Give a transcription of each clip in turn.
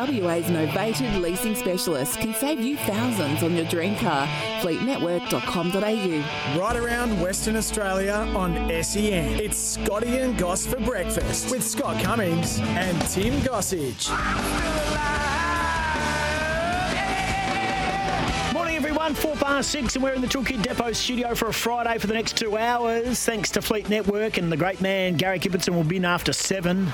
WA's novated leasing specialist can save you thousands on your dream car. Fleetnetwork.com.au. Right around Western Australia on SEN. It's Scotty and Goss for breakfast with Scott Cummings and Tim Gossage. Morning, everyone. Four past six, and we're in the Toolkit Depot studio for a Friday for the next two hours. Thanks to Fleet Network and the great man Garrick Ibbotson will be in after seven.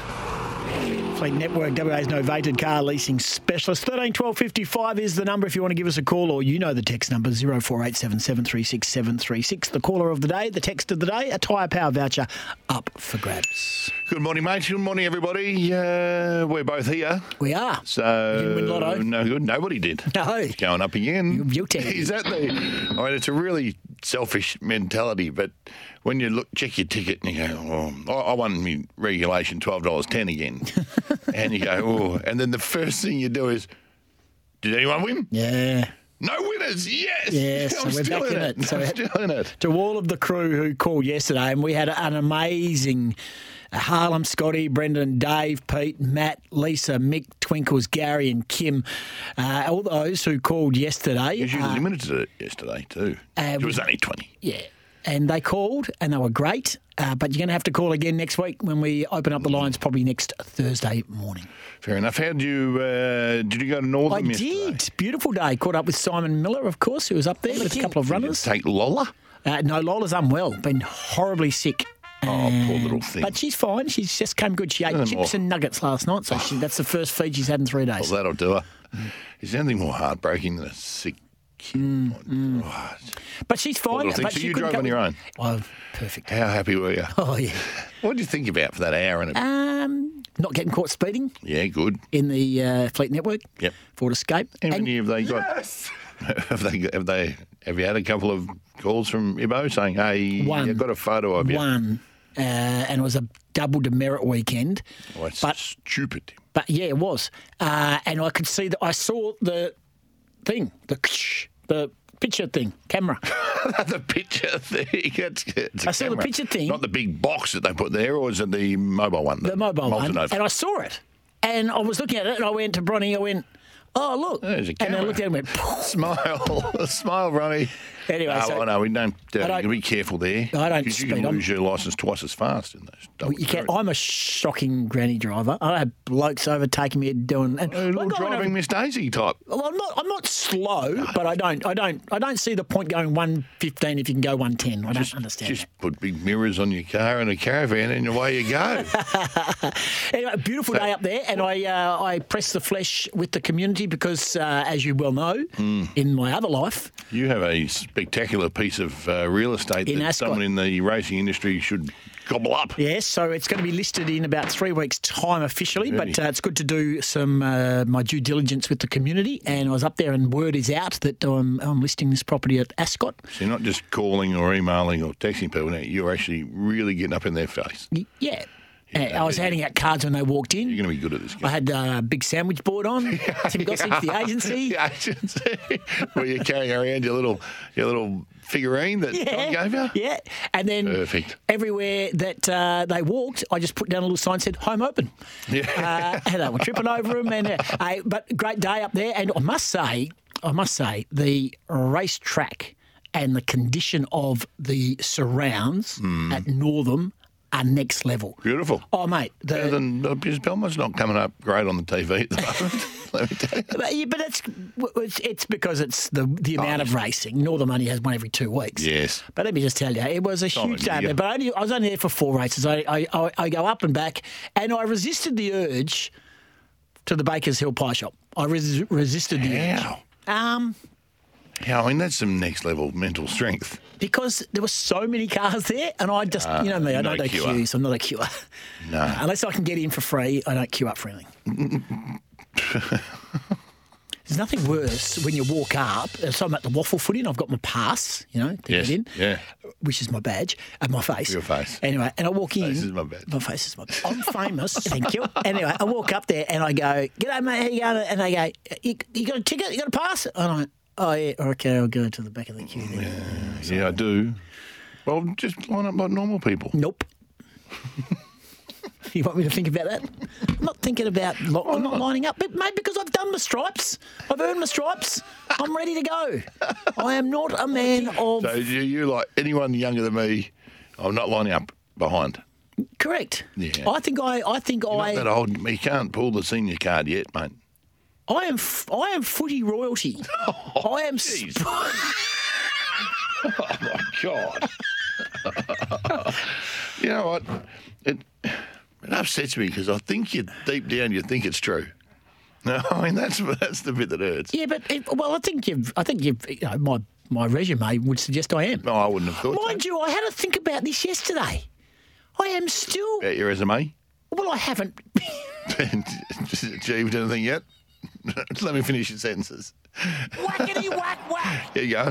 Fleet Network, WA's novated car leasing specialist. 13 12 55 is the number if you want to give us a call, or you know the text number 0487 736 736. The caller of the day, the text of the day, a tyre power voucher up for grabs. Good morning, mate. Good morning, everybody. Uh, we're both here. We are. So didn't win lotto? no good. Nobody did. No. It's going up again. You- you. Is that the? I mean, it's a really selfish mentality. But when you look, check your ticket and you go, "Oh, I I won me regulation twelve dollars ten again," and you go, "Oh," and then the first thing you do is, "Did anyone win?" Yeah. No winners. Yes. Yes, I'm so we're still back in it. So I'm still in it. to all of the crew who called yesterday, and we had an amazing Harlem, Scotty, Brendan, Dave, Pete, Matt, Lisa, Mick, Twinkles, Gary, and Kim. Uh, all those who called yesterday. Because you uh, limited it yesterday too. uh, it was only twenty. yeah. And they called, and they were great. Uh, but you're going to have to call again next week when we open up the lines, probably next Thursday morning. Fair enough. How did you? Uh, did you go to Northam I yesterday? did. Beautiful day. Caught up with Simon Miller, of course, who was up there with a couple of runners. Take Lola. Uh, no, Lola's unwell, been horribly sick. Oh, poor little thing. But she's fine. She's just came good. She ate chips oh. and nuggets last night, so she, that's the first feed she's had in three days. Well, that'll do her. Is there anything more heartbreaking than a sick kid? Right. But she's fine. little thing. But So she you couldn't drove come- on your own? Oh, perfect. How happy were you? Oh yeah. What did you think about for that hour and a Um, not getting caught speeding Yeah, good. in the uh, Fleet Network. Yep. Ford Escape. How And- many have they got? have they? Have they? Have you had a couple of calls from Ibo saying, "Hey, One. I've got a photo of you"? one, uh, and it was a double demerit weekend. Oh, it's But- stupid. But yeah, it was, uh, and I could see that. I saw the thing, the the picture thing, camera. the picture thing. It's, it's I saw the picture thing. Not the big box that they put there, or is it the mobile one? the mobile one, and I saw it, and I was looking at it, and I went to Bronny, I went, "Oh look," There's a and I looked at him and went, Smile, smile, Ronnie. Anyway, no, so- I know we don't. Uh, don't- be careful there. I don't because you can I'm- lose your license twice as fast in those. double "You can." I'm a shocking granny driver. I have blokes overtaking me doing and A little driving Miss Daisy type. Well, I'm not. I'm not slow, but I don't. I don't. I don't see the point going 115 if you can go 110. I don't understand. Just put big mirrors on your car and a caravan, and away you go. Anyway, a beautiful day up there, and I uh, I press the flesh with the community because, uh, as you well know, Hmm. in my other life, you have a spectacular piece of uh, real estate In that Ascot. someone in the racing industry should gobble up. Yes, so it's going to be listed in about three weeks' time officially, but uh, it's good to do some uh, my due diligence with the community. And I was up there, and word is out that I'm, I'm listing this property at Ascot. So you're not just calling or emailing or texting people. Now, you're actually really getting up in their face. Y- Yeah, I was handing out cards when they walked in. You're going to be good at this. I had uh, a big sandwich board on. Tim Gossage, the agency. The agency. Were you carrying around your little your little figurine that Tom gave you? Yeah. And then Perfect. everywhere that uh, they walked, I just put down a little sign that said home open. Yeah. Uh, and they were tripping over them. And, uh, uh, but great day up there. And I must say, I must say, the racetrack and the condition of the surrounds Hmm. at Northam are next level. Beautiful. Oh, mate. The, Better than Belmont's not coming up great on the TV at the moment. Let me tell you. But, yeah, but it's, it's it's because it's the the amount of racing. Northam Money has one every two weeks. Yes. But let me just tell you, it was a huge day. year. But I, only, I was only there for four races. I, I, I, I go up and back, and I resisted the urge to the Baker's Hill Pie Shop. I res- resisted the How? urge. Um, Yeah, I mean that's some next level mental strength. Because there were so many cars there, and I just, you know me, I don't do queues. I'm not a queuer. No. Unless I can get in for free, I don't queue up for anything. There's nothing worse when you walk up. uh, So I'm at the WAFL footy and I've got my pass, you know, to Yes, get in, yeah. which is my badge and my face. Your face. Anyway, and I walk in. This is my badge. My face is my badge. I'm famous. thank you. Anyway, I walk up there and I go, G'day, mate. How you going? And they go, you, you got a ticket? You got a pass? And I, oh, yeah. Okay, I'll go to the back of the queue then. Yeah, I do. Well, just line up like normal people. Nope. you want me to think about that? I'm not thinking about. Li- I'm not lining up, but mate, because I've done my stripes. I've earned my stripes. I'm ready to go. I am not a man of. So you, you like anyone younger than me? I'm not lining up behind. correct. Yeah. I think I. I think You're I. not that old. You can't pull the senior card yet, mate. I am. f- I am footy royalty. Oh, I am. sp- Oh my god! you know what? It it upsets me because I think you deep down you think it's true. No, I mean that's that's the bit that hurts. yeah, but it, well, I think you've. I think you've. You know, my my resume would suggest I am. No, I wouldn't have thought. Mind you, I had to think about this yesterday. I am still. About your resume? Well, I haven't. Achieved anything yet? Let me finish your sentences. Whackety whack whack. Here you go.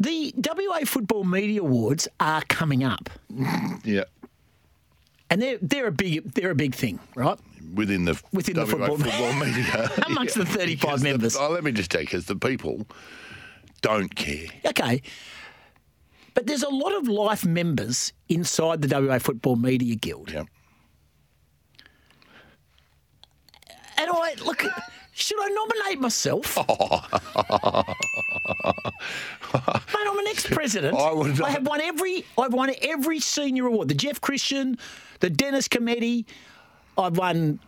The WA Football Media Awards are coming up, Yeah. and they're they're a big they're a big thing, right? Within the Within the WA football- media. Amongst the 35 Because the- members. oh, let me just tell you, because the people don't care. Okay, but there's a lot of life members inside the WA Football Media Guild, Yeah. And I look. Should I nominate myself? Mate, I'm an ex-president. I would- I have won every. I've won every senior award. The Geoff Christian, the Dennis Cometti. I've won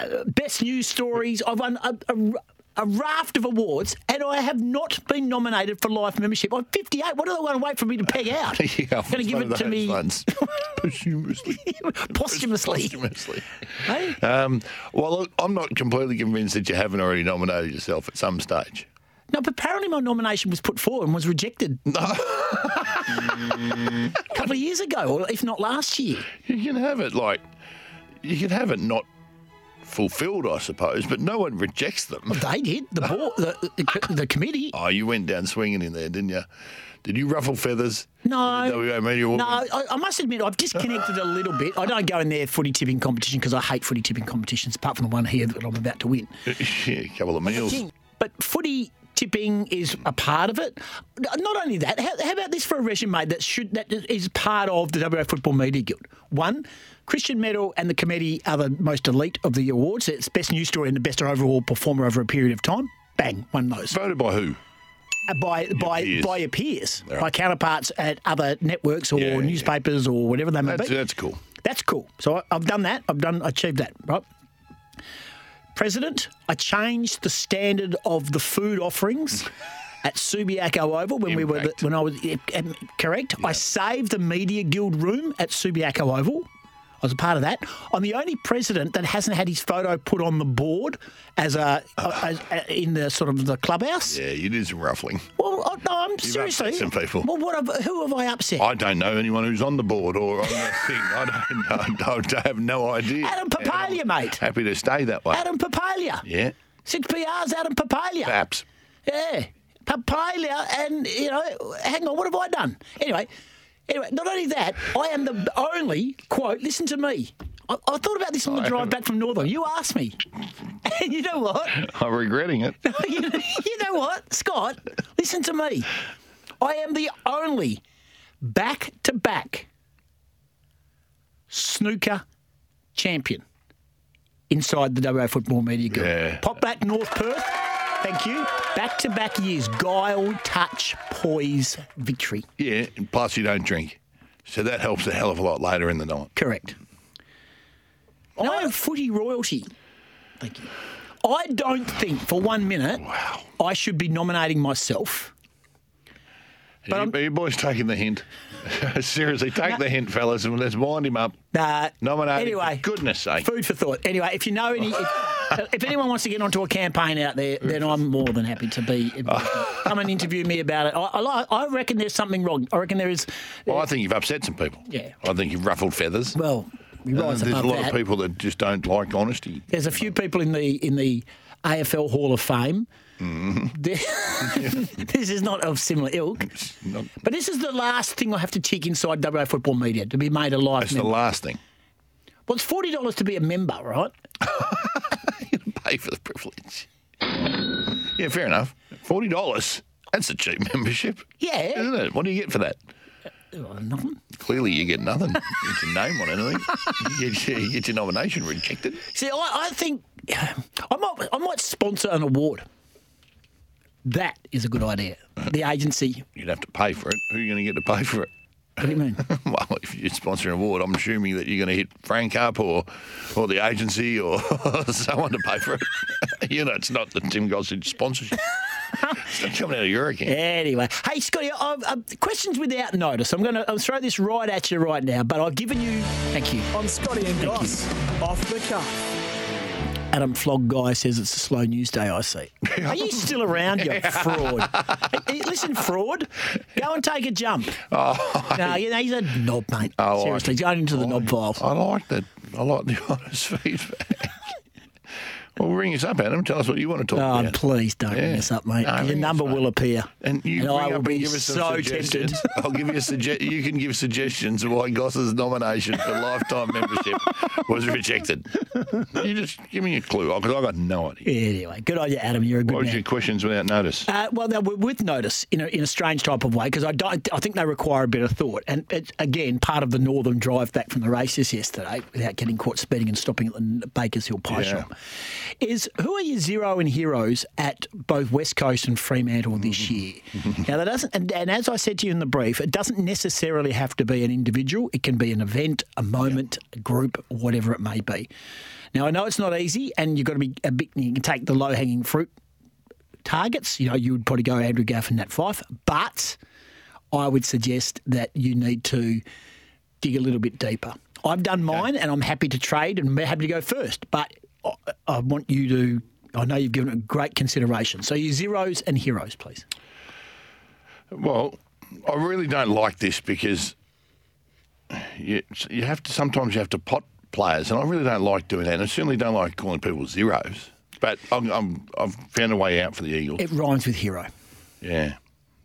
uh, best news stories. I've won a, a, a raft of awards, and I have not been nominated for life membership. I'm 58. What do they want to wait for me to peg out? Yeah, Going to give it to me. Posthumously. posthumously. Posthumously. Hey? Um, well, look, I'm not completely convinced that you haven't already nominated yourself at some stage. No, but apparently my nomination was put forward and was rejected. a couple of years ago, or if not last year. You can have it like, you can have it not fulfilled, I suppose, but no one rejects them. They did. The board, the, the, the committee. Oh, you went down swinging in there, didn't you? Did you ruffle feathers? No, WA Media no. I, I must admit, I've disconnected a little bit. I don't go in there footy tipping competition because I hate footy tipping competitions, apart from the one here that I'm about to win. yeah, a couple of meals. But footy tipping is a part of it. Not only that, how, how about this for a resume that should that is part of the WA Football Media Guild? One, Christian Medal and the Cometti are the most elite of the awards. It's best news story and the best overall performer over a period of time. Bang, won those. Voted by who? Uh, by by peers. by your peers, Right. by counterparts at other networks or Yeah, yeah. newspapers or whatever they may That's, be. that's cool. That's cool. So I- I've done that. I've done achieved that. Right. President, I changed the standard of the food offerings at Subiaco Oval when we were the, when I was yeah, correct. I saved the Media Guild room at Subiaco Oval. I was a part of that. I'm the only president that hasn't had his photo put on the board as a as, in the sort of the clubhouse. Yeah, you did some ruffling. Well, I- no, I'm seriously. upset some people. Well, what have, who have I upset? I don't know anyone who's on the board or on the thing. I don't know. I have no idea. Adam Papalia, mate. Happy to stay that way. Adam Papalia. Yeah, Six PRs, Adam Papalia. perhaps. Yeah, Papalia, and you know, hang on, what have I done? Anyway, anyway, not only that, I am the only quote. Listen to me. I, I thought about this on the I drive haven't- back from Northam. You asked me, and you know what? I'm regretting it. you, know, you know what, Scott? Listen to me. I am the only back-to-back snooker champion inside the WA Football Media Guild. Yeah. Pop back North Perth. Thank you. Back to back years. Guile, touch, poise, victory. Yeah, and plus you don't drink. So that helps a hell of a lot later in the night. Correct. I am footy royalty. Thank you. I don't think for one minute I should be nominating myself. But Are you, are you boys taking the hint? Seriously, take the hint, fellas, and let's wind him up. Uh, Nominate. Anyway, for goodness sake. food for thought. Anyway, if you know any, if, if anyone wants to get onto a campaign out there, then I'm more than happy to be. Come and interview me about it. I, I, I reckon there's something wrong. I reckon there is. Well, I think you've upset some people. Yeah. I think you've ruffled feathers. Well, we Uh, There's a lot that. of people that just don't like honesty. There's a few people in the in the AFL Hall of Fame. Mm-hmm. this is not of similar ilk. But this is the last thing I have to tick inside WA Football Media to be made a live That's the last thing. well, it's $40 to be a member, right? You pay for the privilege. Yeah, fair enough. Forty dollars. That's a cheap membership, Yeah. isn't it? What do you get for that? Oh, nothing. Clearly, you get nothing. You get your name on anything. You get, your- you get your nomination rejected. See, I, I think I might, I might sponsor an award. That is a good idea. The agency. You'd have to pay for it. Who are you going to get to pay for it? What do you mean? Well, if you sponsor an award, I'm assuming that you're going to hit Frank up or, or the agency or someone to pay for it. you know, it's not the Tim Gossage sponsorship. it's not coming out of your account. Anyway, hey Scotty, I've, uh, questions without notice. I'm going to throw this right at you right now, but I've given you. Thank you. On Scotty and Goss, off the cuff. Adam Flog guy says it's a slow news day. I see. Are you still around, you fraud? Hey, listen, fraud. Go and take a jump. Oh, no, you know, he's a knob, mate. Oh, I Seriously, it. going into the knob files. I like that. I like the honest feedback. Well, ring us up, Adam. Tell us what you want to talk Oh, about. please don't Yeah. ring us up, mate. No, Your number will appear. And you And I will be so tempted. I'll give you a sugge- You can give suggestions of why Goss's nomination for lifetime membership was rejected. You just give me a clue because I got no idea. Anyway, good on you, Adam. You're a good What was man. your questions without notice? Uh, well, they were with notice in a, in a strange type of way because I don't. I think they require a bit of thought. And it's, again, part of the northern drive back from the races yesterday, without getting caught speeding and stopping at the Bakers Hill Pie Yeah. Shop, is who are your zero and heroes at both West Coast and Fremantle this mm-hmm. year? now that doesn't, and, and as I said to you in the brief, it doesn't necessarily have to be an individual. It can be an event, a moment, a group, whatever it may be. Now I know it's not easy, and you've got to be a bit. You can take the low hanging fruit targets. You know, you would probably go Andrew Gaff and Nat Fyfe, but I would suggest that you need to dig a little bit deeper. I've done mine, and I'm happy to trade and happy to go first, but I- I want you to. I know you've given it great consideration. So your zeros and heroes, please. Well, I really don't like this because you, you have to sometimes you have to pot players, and I really don't like doing that. And I certainly don't like calling people zeros. But I'm, I'm, I've found a way out for the Eagles. It rhymes with hero. Yeah,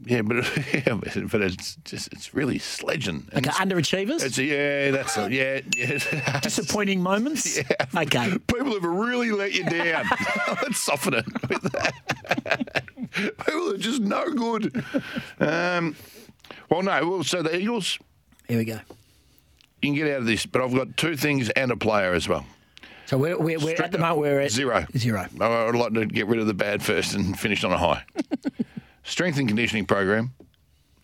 yeah, but yeah, but it's just it's really sledging. And Okay, underachievers, It's yeah, that's yeah, yeah. disappointing moments. Yeah. Okay. People have really let you down. Let's soften it with that. People are just no good. Um, well, no. Well, so the Eagles, Here we go. you can get out of this, but I've got two things and a player as well. So we're, we're, we're at the moment we're at Zero. Zero. I'd like to get rid of the bad first and finish on a high. Strength and conditioning program,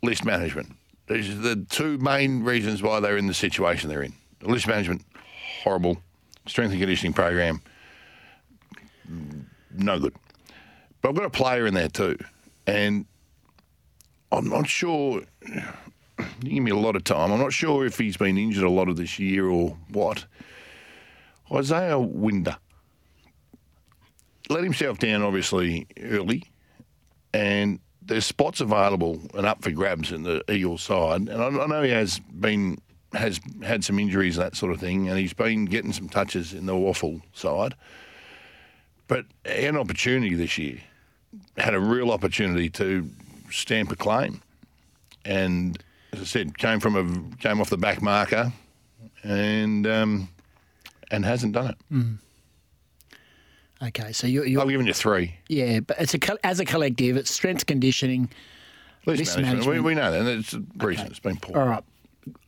list management. These are the two main reasons why they're in the situation they're in. List management, horrible. Strength and conditioning program, no good. But I've got a player in there too, and I'm not sure. Give me a lot of time. I'm not sure if he's been injured a lot of this year or what. Isiah Winder let himself down obviously early, and there's spots available and up for grabs in the Eagles side. And I, I know he has been has had some injuries that sort of thing, and he's been getting some touches in the WAFL side. But an opportunity this year, had a real opportunity to stamp a claim, and as I said, came from a came off the back marker, and um, and hasn't done it. Okay, so you, you're I've given you three. yeah, but it's a as a collective, it's strength conditioning. List management. management. We, we know that. and It's recent. It's been poor. All right,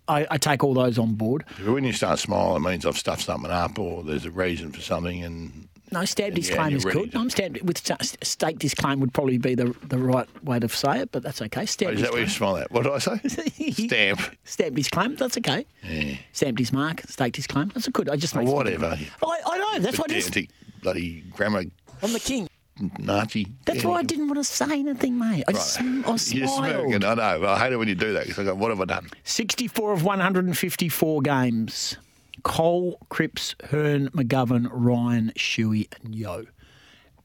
I, I take all those on board. When you start small, it means I've stuffed something up or there's a reason for something. And No, stamped his Yeah, claim is good. I'm stamped with sta- staked his claim would probably be the the right way to say it, but that's okay. Stamped is that where you smile at? What did I say? Stamp. Stamped his claim. That's okay. Yeah. Stamped his mark. Staked his claim. That's a good. I just make whatever. I, I know. That's what it is. Bloody grammar I'm the king. Nazi. That's Yeah. why I didn't want to say anything, mate. I, just, I You're smirking. I know. I hate it when you do that because I go, what have I done? 64 of 154 games. Cole, Cripps, Hurn, McGovern, Ryan, Shuey, and Yeo.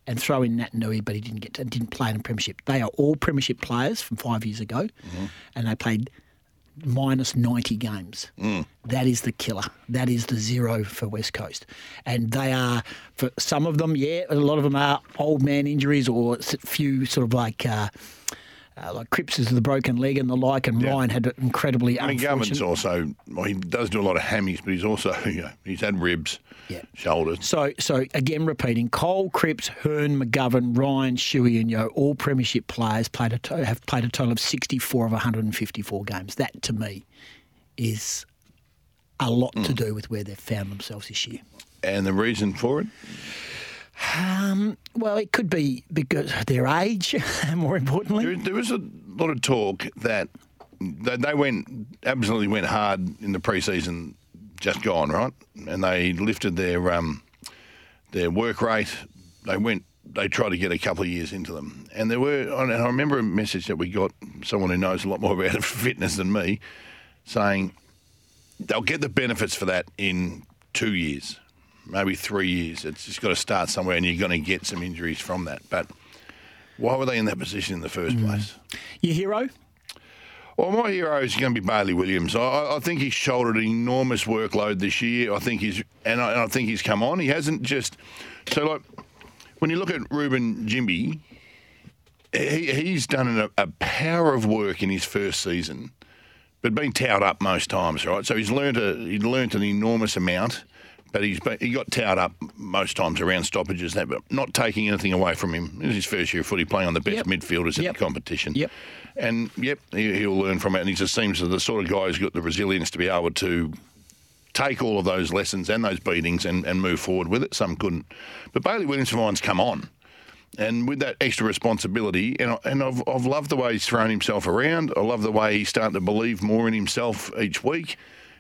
And throw in Naitanui, but he didn't get to, didn't play in a premiership. They are all premiership players from five years ago, Mm-hmm. and they played minus 90 games. That is the killer. That is the zero for West Coast. And they are, for some of them, yeah, a lot of them are old man injuries or a few sort of like. Uh, uh, like Cripps is the broken leg and the like, and Yeah. Ryan had incredibly I mean, Governor's also, well, he does do a lot of hammies, but he's also, you know, he's had ribs, Yeah. shoulders. So, so again, repeating: Cole, Cripps, Hurn, McGovern, Ryan, Shuey, and Yeo, all premiership players played a to- have played a total of 64 of 154 games. That, to me, is a lot to do with where they've found themselves this year. And the reason for it? Well, it could be because their age, more importantly. There, there was a lot of talk that they, they went absolutely went hard in the preseason just gone right, and they lifted their um, their work rate. They went. They tried to get a couple of years into them, and there were. And I remember a message that we got someone who knows a lot more about fitness than me, saying they'll get the benefits for that in two years, maybe three years. It's just got to start somewhere, and you're going to get some injuries from that. But why were they in that position in the first mm. place? Your hero? Well, my hero is going to be Bailey Williams. I- I, think he's shouldered an enormous workload this year. I think he's and I, and I think he's come on. He hasn't just so like when you look at Reuben Ginbey, he, he's done a, a power of work in his first season, but been towed up most times, right? So he's learned a he learnt an enormous amount. But he's he got towed up most times around stoppages, that, but not taking anything away from him. This is his first year of footy, playing on the best Yep. midfielders in Yep. the competition. Yep. And yep, he, he'll learn from it. And he just seems the sort of guy who's got the resilience to be able to take all of those lessons and those beatings and, and move forward with it. Some couldn't. But Bailey Williams for mine's come on. And with that extra responsibility, and, I, and I've, I've loved the way he's thrown himself around. I love the way he's starting to believe more in himself each week.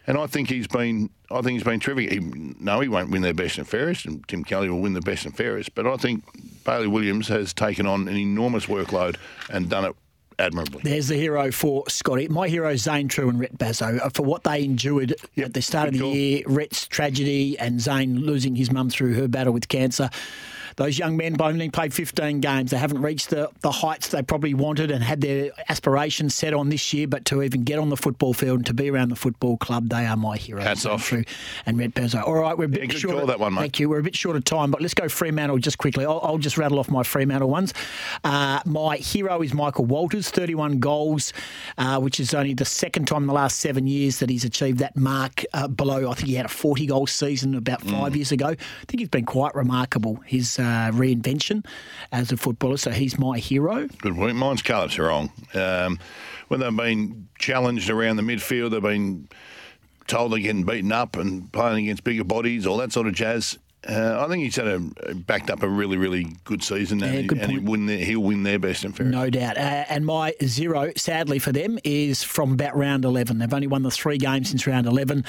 And I think he's been, I think he's been terrific. He, no, he won't win their best and fairest, and Tim Kelly will win the best and fairest. But I think Bailey Williams has taken on an enormous workload and done it admirably. There's the hero for Scotty. My hero, Zane Trew and Rhett Bazzo, uh, for what they endured at the start of the call. year, Rhett's tragedy and Zane losing his mum through her battle with cancer. Those young men only played 15 games. They haven't reached the, the heights they probably wanted and had their aspirations set on this year. But to even get on the football field and to be around the football club, they are my heroes. Hats off. Trew and Rhett Bazzo. All right, we're a bit Yeah, short. of, that one, mate. Thank you. We're a bit short of time, but let's go Fremantle just quickly. I'll, I'll just rattle off my Fremantle ones. Uh, my hero is Michael Walters, 31 goals, uh, which is only the second time in the last seven years that he's achieved that mark uh, below. I think he had a 40 goal season about five Mm. years ago. I think he's been quite remarkable, his uh, reinvention as a footballer. So he's my hero. Good point. Mine's Caleb Serong. Um, when they've been challenged around the midfield, they've been told they're getting beaten up and playing against bigger bodies, all that sort of jazz. Uh, I think he's had a backed up a really, really good season, and, Yeah, he, good and he'll point. win their, he'll win their best and fairest. No doubt. Uh, and my zero, sadly for them, is from about round 11. They've only won the three games since round 11.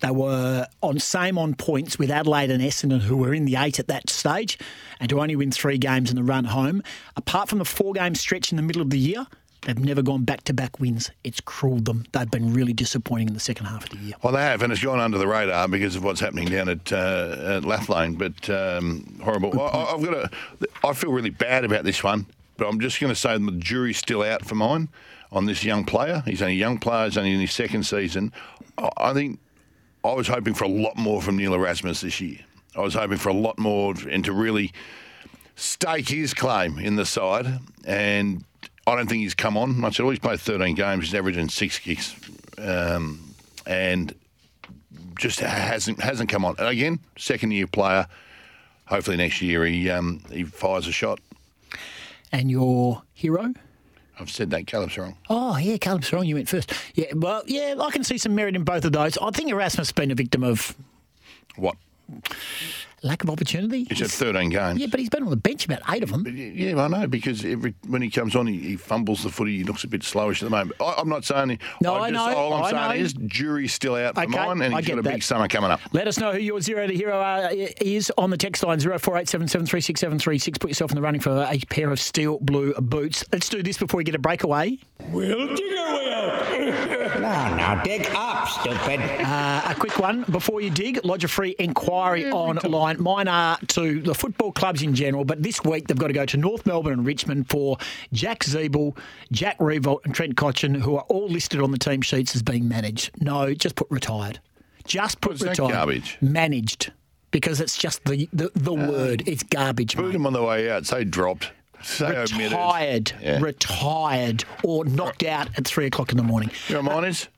They were on same on points with Adelaide and Essendon, who were in the eight at that stage, and to only win three games in the run home. Apart from the four game stretch in the middle of the year, they've never gone back to back wins. It's cruelled them. They've been really disappointing in the second half of the year. Well, they have, and it's gone under the radar because of what's happening down at, uh, at Lathlain. But um, horrible. I, I've got a. I feel really bad about this one, but I'm just going to say the jury's still out for mine on this young player. He's only a young player. He's only in his second season. I, I think I was hoping for a lot more from Neil Erasmus this year. I was hoping for a lot more and to really stake his claim in the side. And I don't think he's come on much at all. He's played 13 games. He's averaging six kicks. Um, and just hasn't hasn't come on. And again, second year player. Hopefully next year he um, he fires a shot. And your hero? I've said that. Caleb Serong. Oh, yeah, Caleb Serong, you went first. Yeah, well, yeah, I can see some merit in both of those. I think Erasmus has been a victim of What? Lack of opportunity. He's had 13 games. Yeah, but he's been on the bench about eight of them. Yeah, I know because every when he comes on, he, he fumbles the footy. He looks a bit slowish at the moment. I, I'm not saying. He, No, I know, All I'm I saying know. is jury's still out for Okay, mine, and he's got a that. big summer coming up. Let us know who your zero to hero uh, is on the text line 0487736736. Put yourself in the running for a pair of steel blue boots. Let's do this before we get a breakaway. We'll dig our way out. No, no, dig up, stupid. Uh, a quick one before you dig. Lodge a free inquiry online. Mine are to the football clubs in general, but this week they've got to go to North Melbourne and Richmond for Jack Ziebell, Jack Riewoldt, and Trent Cotchin, who are all listed on the team sheets as being managed. No, just put retired. Just put What's that retired. garbage? Managed. Because it's just the the, the word. It's garbage, Boot mate. him on the way out. Say dropped. Omitted. Retired. Yeah. Retired. Or knocked out at three o'clock in the morning. You know what mine is?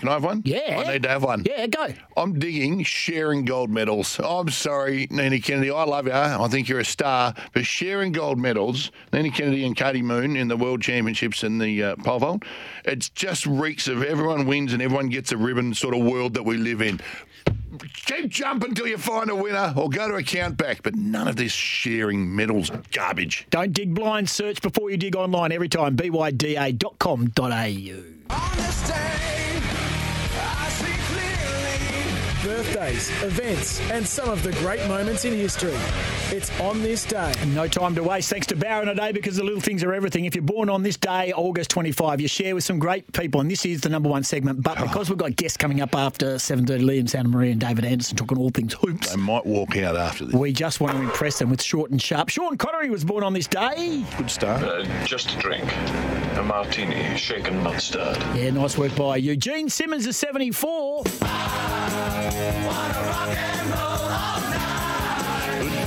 Can I have one? Yeah. I need to have one. Yeah, go. I'm digging sharing gold medals. I'm sorry, Nina Kennedy. I love you. I think you're a star. But sharing gold medals, Nina Kennedy and Katie Moon in the World Championships in the uh, pole vault, it just reeks of everyone wins and everyone gets a ribbon sort of world that we live in. Keep jumping till you find a winner or go to a count back. But none of this sharing medals garbage. Don't dig blind. Search before you dig online every time. byda.com.au. Birthdays, events, and some of the great moments in history. It's on this day. No time to waste. Thanks to Barron today because the little things are everything. If you're born on this day, August 25, you share with some great people, and this is the number one segment. But because we've got guests coming up after 7:30, Liam Santamaria and David Andersen talking all things hoops. They might walk out after this. We just want to impress them with short and sharp. Sean Connery was born on this day. Good start. Uh, just a drink. A martini, shaken, not stirred. Yeah, nice work by Eugene Simmons is 74.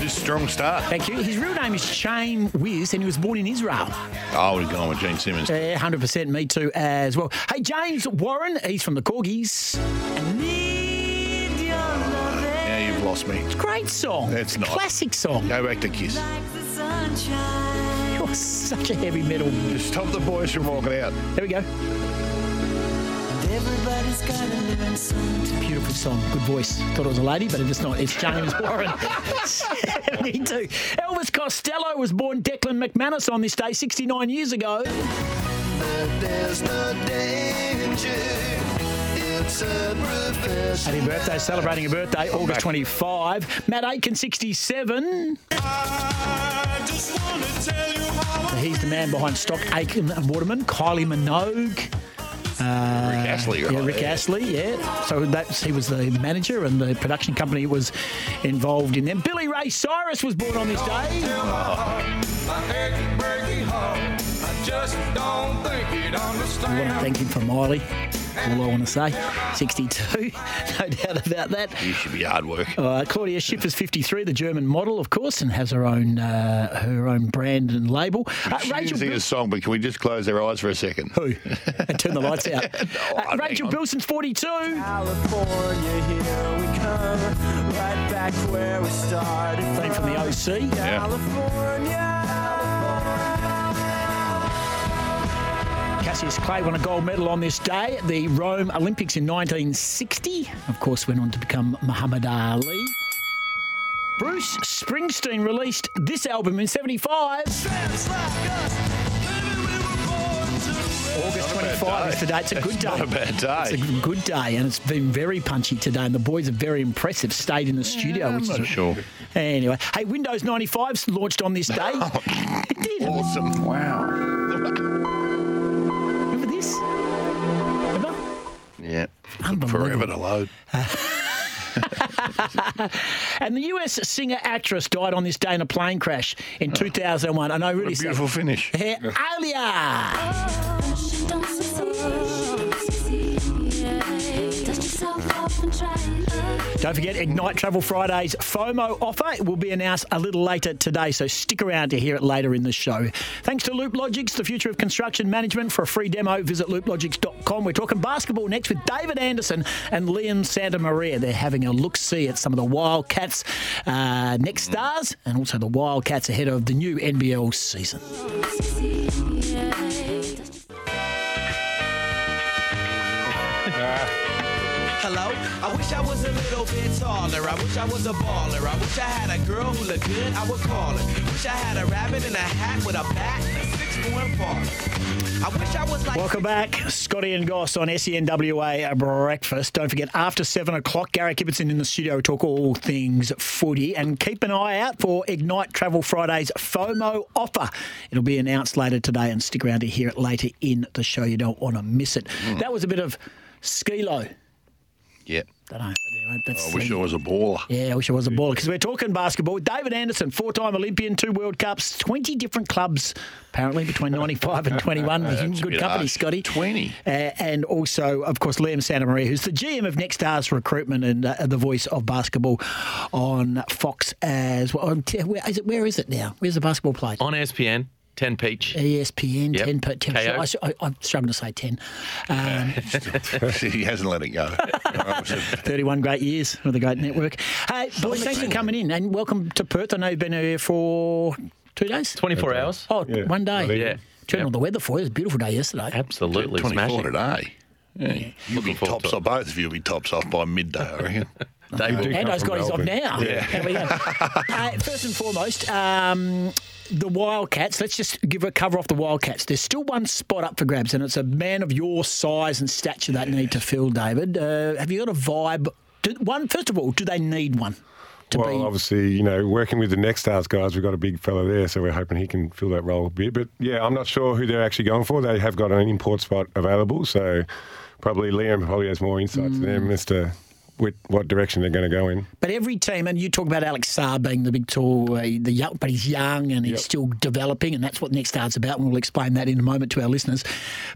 Strong start. Thank you. His real name is Shane Wiz, and he was born in Israel. I would have gone with Gene Simmons. Yeah, 100% me too as well. Hey, James Warren, he's from the Korgis. Now you've lost me. It's a great song. It's not. Classic song. Go back to Kiss. You're such a heavy metal. Just stop the boys from walking out. There we go. It's a beautiful song. Good voice. Thought it was a lady, but it's not. It's James Warren. 72. Elvis Costello was born Declan McManus on this day 69 years ago. Happy birthday, celebrating a birthday, August 25. Matt Aitken, 67. He's the man behind Stock Aitken and Waterman. Kylie Minogue. Uh, Rick Astley, yeah, right? Rick Astley, yeah. So that's he was the manager and the production company was involved in them. Billy Ray Cyrus was born on this day. I want to thank him for Miley. All I want to say. 62, no doubt about that. You should be hard work. Uh, Claudia Schiffer's 53, the German model, of course, and has her own uh, her own brand and label. Uh, She Rachel sing Bil- a song, but can we just close our eyes for a second? Who? and turn the lights out. No, Uh, Rachel. Bilson's 42. California, here we come, right back where we started. Theme from the OC. California. Cassius Clay won a gold medal on this day at the Rome Olympics in 1960. Of course, went on to become Muhammad Ali. Bruce Springsteen released this album in 75. August 25 is the day. It's a good day. Not a bad day. It's a good day, and it's been very punchy today. And the boys are very impressive. Stayed in the studio, I'm which not is sure. Anyway, hey, Windows 95's launched on this day. it did. Awesome. Wow. Remember this? Yeah. Unbelievable. Forever to load. And the US singer actress died on this day in a plane crash in 2001. And I know, What really a beautiful finish. sad. Yeah, Alia. Don't forget Ignite Travel Fridays FOMO offer. Will be announced a little later today, so stick around to hear it later in the show. Thanks to Loop Logics, the future of construction management. For a free demo, visit looplogics.com. We're talking basketball next with David Andersen and Liam Santamaria. They're having a look see at some of the Wildcats uh, next stars and also the Wildcats ahead of the new NBL season. Little bit taller. I wish I was a baller. I wish I had a girl who looked good. I would call her. Wish I had a rabbit in a hat with a bat and a six foot parlor. I wish I was like. Welcome back, Scotty and Goss on SENWA Breakfast. Don't forget, after seven o'clock, Garrick Ibbotson in the studio talk all things footy. And keep an eye out for Ignite Travel Friday's FOMO offer. It'll be announced later today, and stick around to hear it later in the show. You don't want to miss it. Hmm. That was a bit of Skee-Lo. Yeah. Don't know. Anyway, that's I wish the- I was a baller. Yeah, I wish I was a baller because we're talking basketball. with David Andersen, four-time Olympian, two World Cups, twenty different clubs apparently between ninety-five and twenty-one. He's in good company, harsh. Scotty. 20. uh, and also, of course, Liam Santamaria, who's the GM of Next Stars Recruitment and uh, the voice of basketball on Fox as well. On t- where is it? Where is it now? Where's the basketball played? On ESPN, 10 peach. ESPN, Yep. 10 per 10. KO. I, I, I'm struggling to say 10. Um, he hasn't let it go. 31 great years with a great network. Hey, boys, thanks for coming in and welcome to Perth. I know you've been here for two days. 24 hours. Oh, one day. Yeah. Turn Yep. on the weather for you. It was a beautiful day yesterday. Absolutely. 24 smashing. today. Yeah. You'll be Looking tops to off. Both of you will be tops off by midday, I reckon. David, Ando's got his off now. Yeah. There we go. uh, first and foremost, um, the Wildcats. Let's just give a cover off the Wildcats. There's still one spot up for grabs, and it's a man of your size and stature that need to fill. David, uh, have you got a vibe? Do, one, first of all, do they need one? Well, be, obviously, you know, working with the Next Stars guys, we've got a big fella there, so we're hoping he can fill that role a bit. But yeah, I'm not sure who they're actually going for. They have got an import spot available, so probably Liam probably has more insights than them as to what direction they're going to go in. But every team, and you talk about Alex Sarr being the big tall, uh, the young, but he's young and he's Yep. still developing, and that's what Next Star's about. And we'll explain that in a moment to our listeners.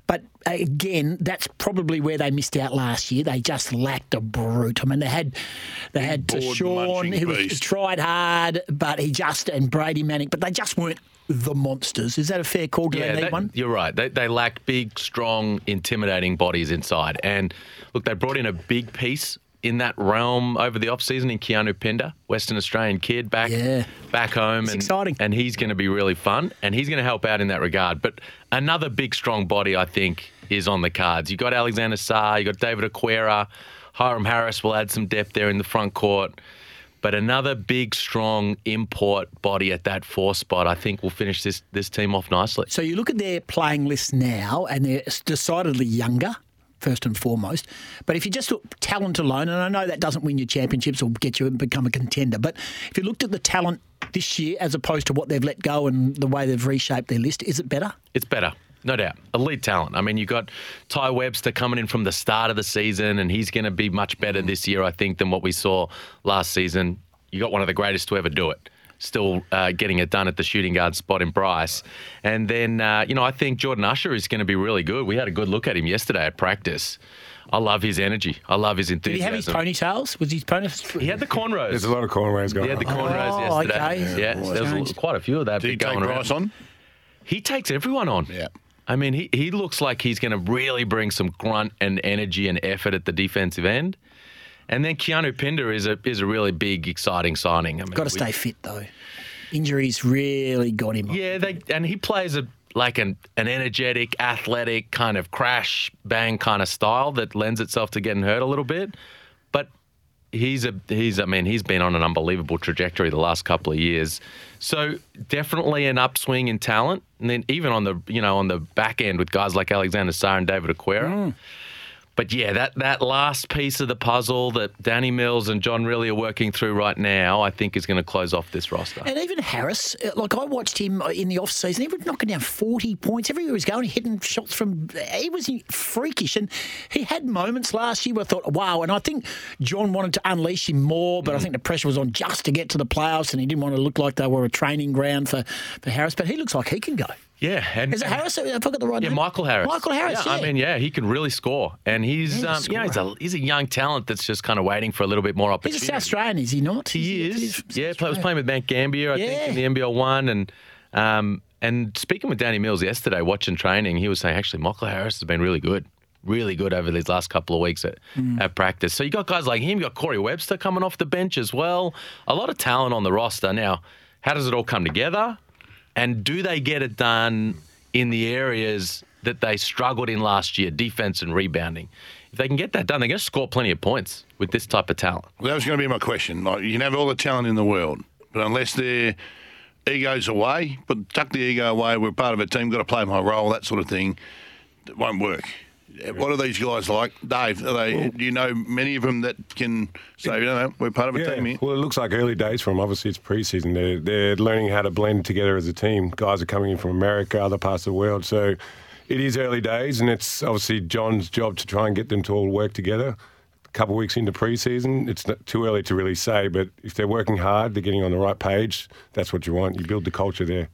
But uh, again, that's probably where they missed out last year. They just lacked a brute. I mean, they had they had to Sean, munching he was tried hard, but he just and Brady Manek, but they just weren't the monsters. Is that a fair call? Do yeah, they need they- one? You're right. They, they lack big, strong, intimidating bodies inside. And look, they brought in a big piece in that realm over the off season in Keanu Pinder, Western Australian kid back Yeah. back home, It's and exciting. and he's going to be really fun, and he's going to help out in that regard. But another big, strong body, I think, is on the cards. You got Alexander Sarr, you got David Aquera, Hiram Harris will add some depth there in the front court. But another big, strong import body at that four spot, I think, will finish this this team off nicely. So you look at their playing list now, and they're decidedly younger, first and foremost. But if you just look talent alone, and I know that doesn't win you championships or get you and become a contender, but if you looked at the talent this year as opposed to what they've let go and the way they've reshaped their list, is it better? It's better, no doubt. Elite talent. I mean, you've got Tai Webster coming in from the start of the season, and he's going to be much better this year, I think, than what we saw last season. You got one of the greatest to ever do it. Still uh, getting it done at the shooting guard spot in Bryce. And then, uh, you know, I think Jordan Usher is going to be really good. We had a good look at him yesterday at practice. I love his energy. I love his enthusiasm. Did he enthusiasm. have his ponytails? Was his ponytails? He had the cornrows. There's a lot of cornrows going on. He had the on. cornrows Oh, yesterday. okay. Yeah, Yeah, there was changed. quite a few of that Did he going take around. Bryce on? He takes everyone on. Yeah. I mean, he, he looks like he's going to really bring some grunt and energy and effort at the defensive end. And then Keanu Pinder is a is a really big, exciting signing. I mean, Got to stay fit though. Injuries really got him. Yeah, they and he plays a like an an energetic, athletic kind of crash bang kind of style that lends itself to getting hurt a little bit. But he's a he's I mean he's been on an unbelievable trajectory the last couple of years. So definitely an upswing in talent, and then even on the you know on the back end with guys like Alexander Sarr and David Aquera. But yeah, that, that last piece of the puzzle that Danny Mills and John Rillie are working through right now, I think is going to close off this roster. And even Harris, uh, like I watched him in the off season, he was knocking down forty points everywhere he was going, hitting shots from. He was freakish, and he had moments last year where I thought, wow. And I think John wanted to unleash him more, Mm. but I think the pressure was on just to get to the playoffs, and he didn't want to look like they were a training ground for, for Harris. But he looks like he can go. Yeah, and Is it Harris? I forgot the right Yeah, name. Michael Harris. Michael Harris. Yeah, I mean, yeah, he can really score, and he's a um, yeah, he's a he's a young talent that's just kind of waiting for a little bit more opportunity. he's a South Australian, is he not? He He's- is. he's- Yeah, play, was playing with Mount Gambier, I Yeah. think, in the NBL one, and um, and speaking with Danny Mills yesterday, watching training, he was saying actually Michael Harris has been really good. Really good over these last couple of weeks at, Mm. at practice. So you got guys like him, you got Corey Webster coming off the bench as well. A lot of talent on the roster. Now, how does it all come together? And do they get it done in the areas that they struggled in last year, defense and rebounding? If they can get that done, they're going to score plenty of points with this type of talent. Well, that was going to be my question. Like, you can have all the talent in the world, but unless their egos away, but tuck the ego away, we're part of a team, got to play my role, that sort of thing, it won't work. What are these guys like, Dave? Are they? do you know many of them that can say, you know, we're part of a Yeah, team here? well, it looks like early days for them. Obviously, it's preseason. They're, they're learning how to blend together as a team. Guys are coming in from America, other parts of the world. So, it is early days, and it's obviously John's job to try and get them to all work together. A couple of weeks into pre-season, it's not too early to really say, but if they're working hard, they're getting on the right page. That's what you want. You build the culture there.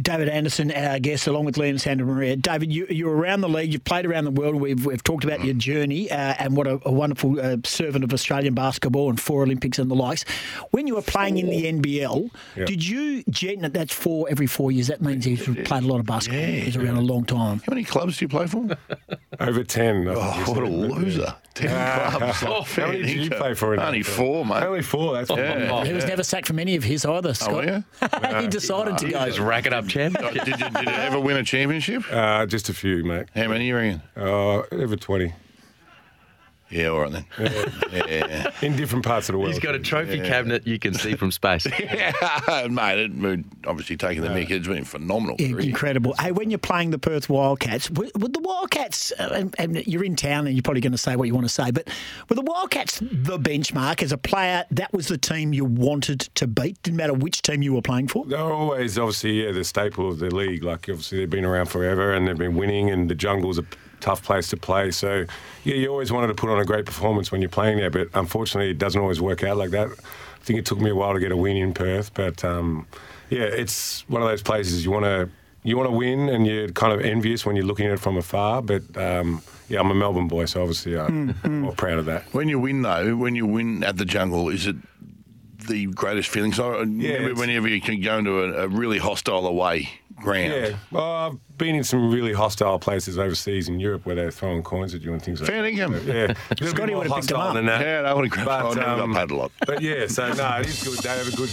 David Andersen, our guest, along with Liam Santamaria. David, you, you're around the league, you've played around the world. We've, we've talked about your journey uh, and what a, a wonderful uh, servant of Australian basketball and four Olympics and the likes. When you were playing in the NBL, Yeah. did you, Jet, that's four every four years. That means he's played a lot of basketball. Yeah, he's around a long time. How many clubs do you play for? Over 10. Oh, what a loser. Ten clubs. Oh, How many did you play for? in Only that? four, mate. Only four. That's Yeah. He was never sacked from any of his either, Scott. yeah? he decided to go. Just rack it up, champ. did, you, did you ever win a championship? Uh, just a few, mate. How many you reckon? Uh, over 20. Yeah, all right then. yeah. In different parts of the world. He's got a trophy cabinet you can see from space. yeah, mate, it, obviously taking the mick. It's been phenomenal. Yeah, incredible. Hey, when you're playing the Perth Wildcats, were, were the Wildcats, uh, and, and you're in town and you're probably going to say what you want to say, but were the Wildcats the benchmark as a player? That was the team you wanted to beat? Didn't matter which team you were playing for? They're always obviously yeah the staple of the league. Like obviously they've been around forever and they've been winning, and the jungle's a tough place to play. So yeah, you always wanted to put on a great performance when you're playing there, but unfortunately it doesn't always work out like that. I think it took me a while to get a win in Perth, but um, yeah, it's one of those places you want to you want to win, and you're kind of envious when you're looking at it from afar. But um, yeah, I'm a Melbourne boy, so obviously I'm more proud of that. When you win, though, when you win at the jungle, is it the greatest feeling? So I remember it's- whenever you can go into a, a really hostile away Yeah, well, I've been in some really hostile places overseas in Europe where they're throwing coins at you and things like that. dinkum. Yeah, a little bit Scotty would have picked them up. than that. Yeah, I would have grabbed But, um, got paid a lot. But yeah, so no, it is good. They have a good.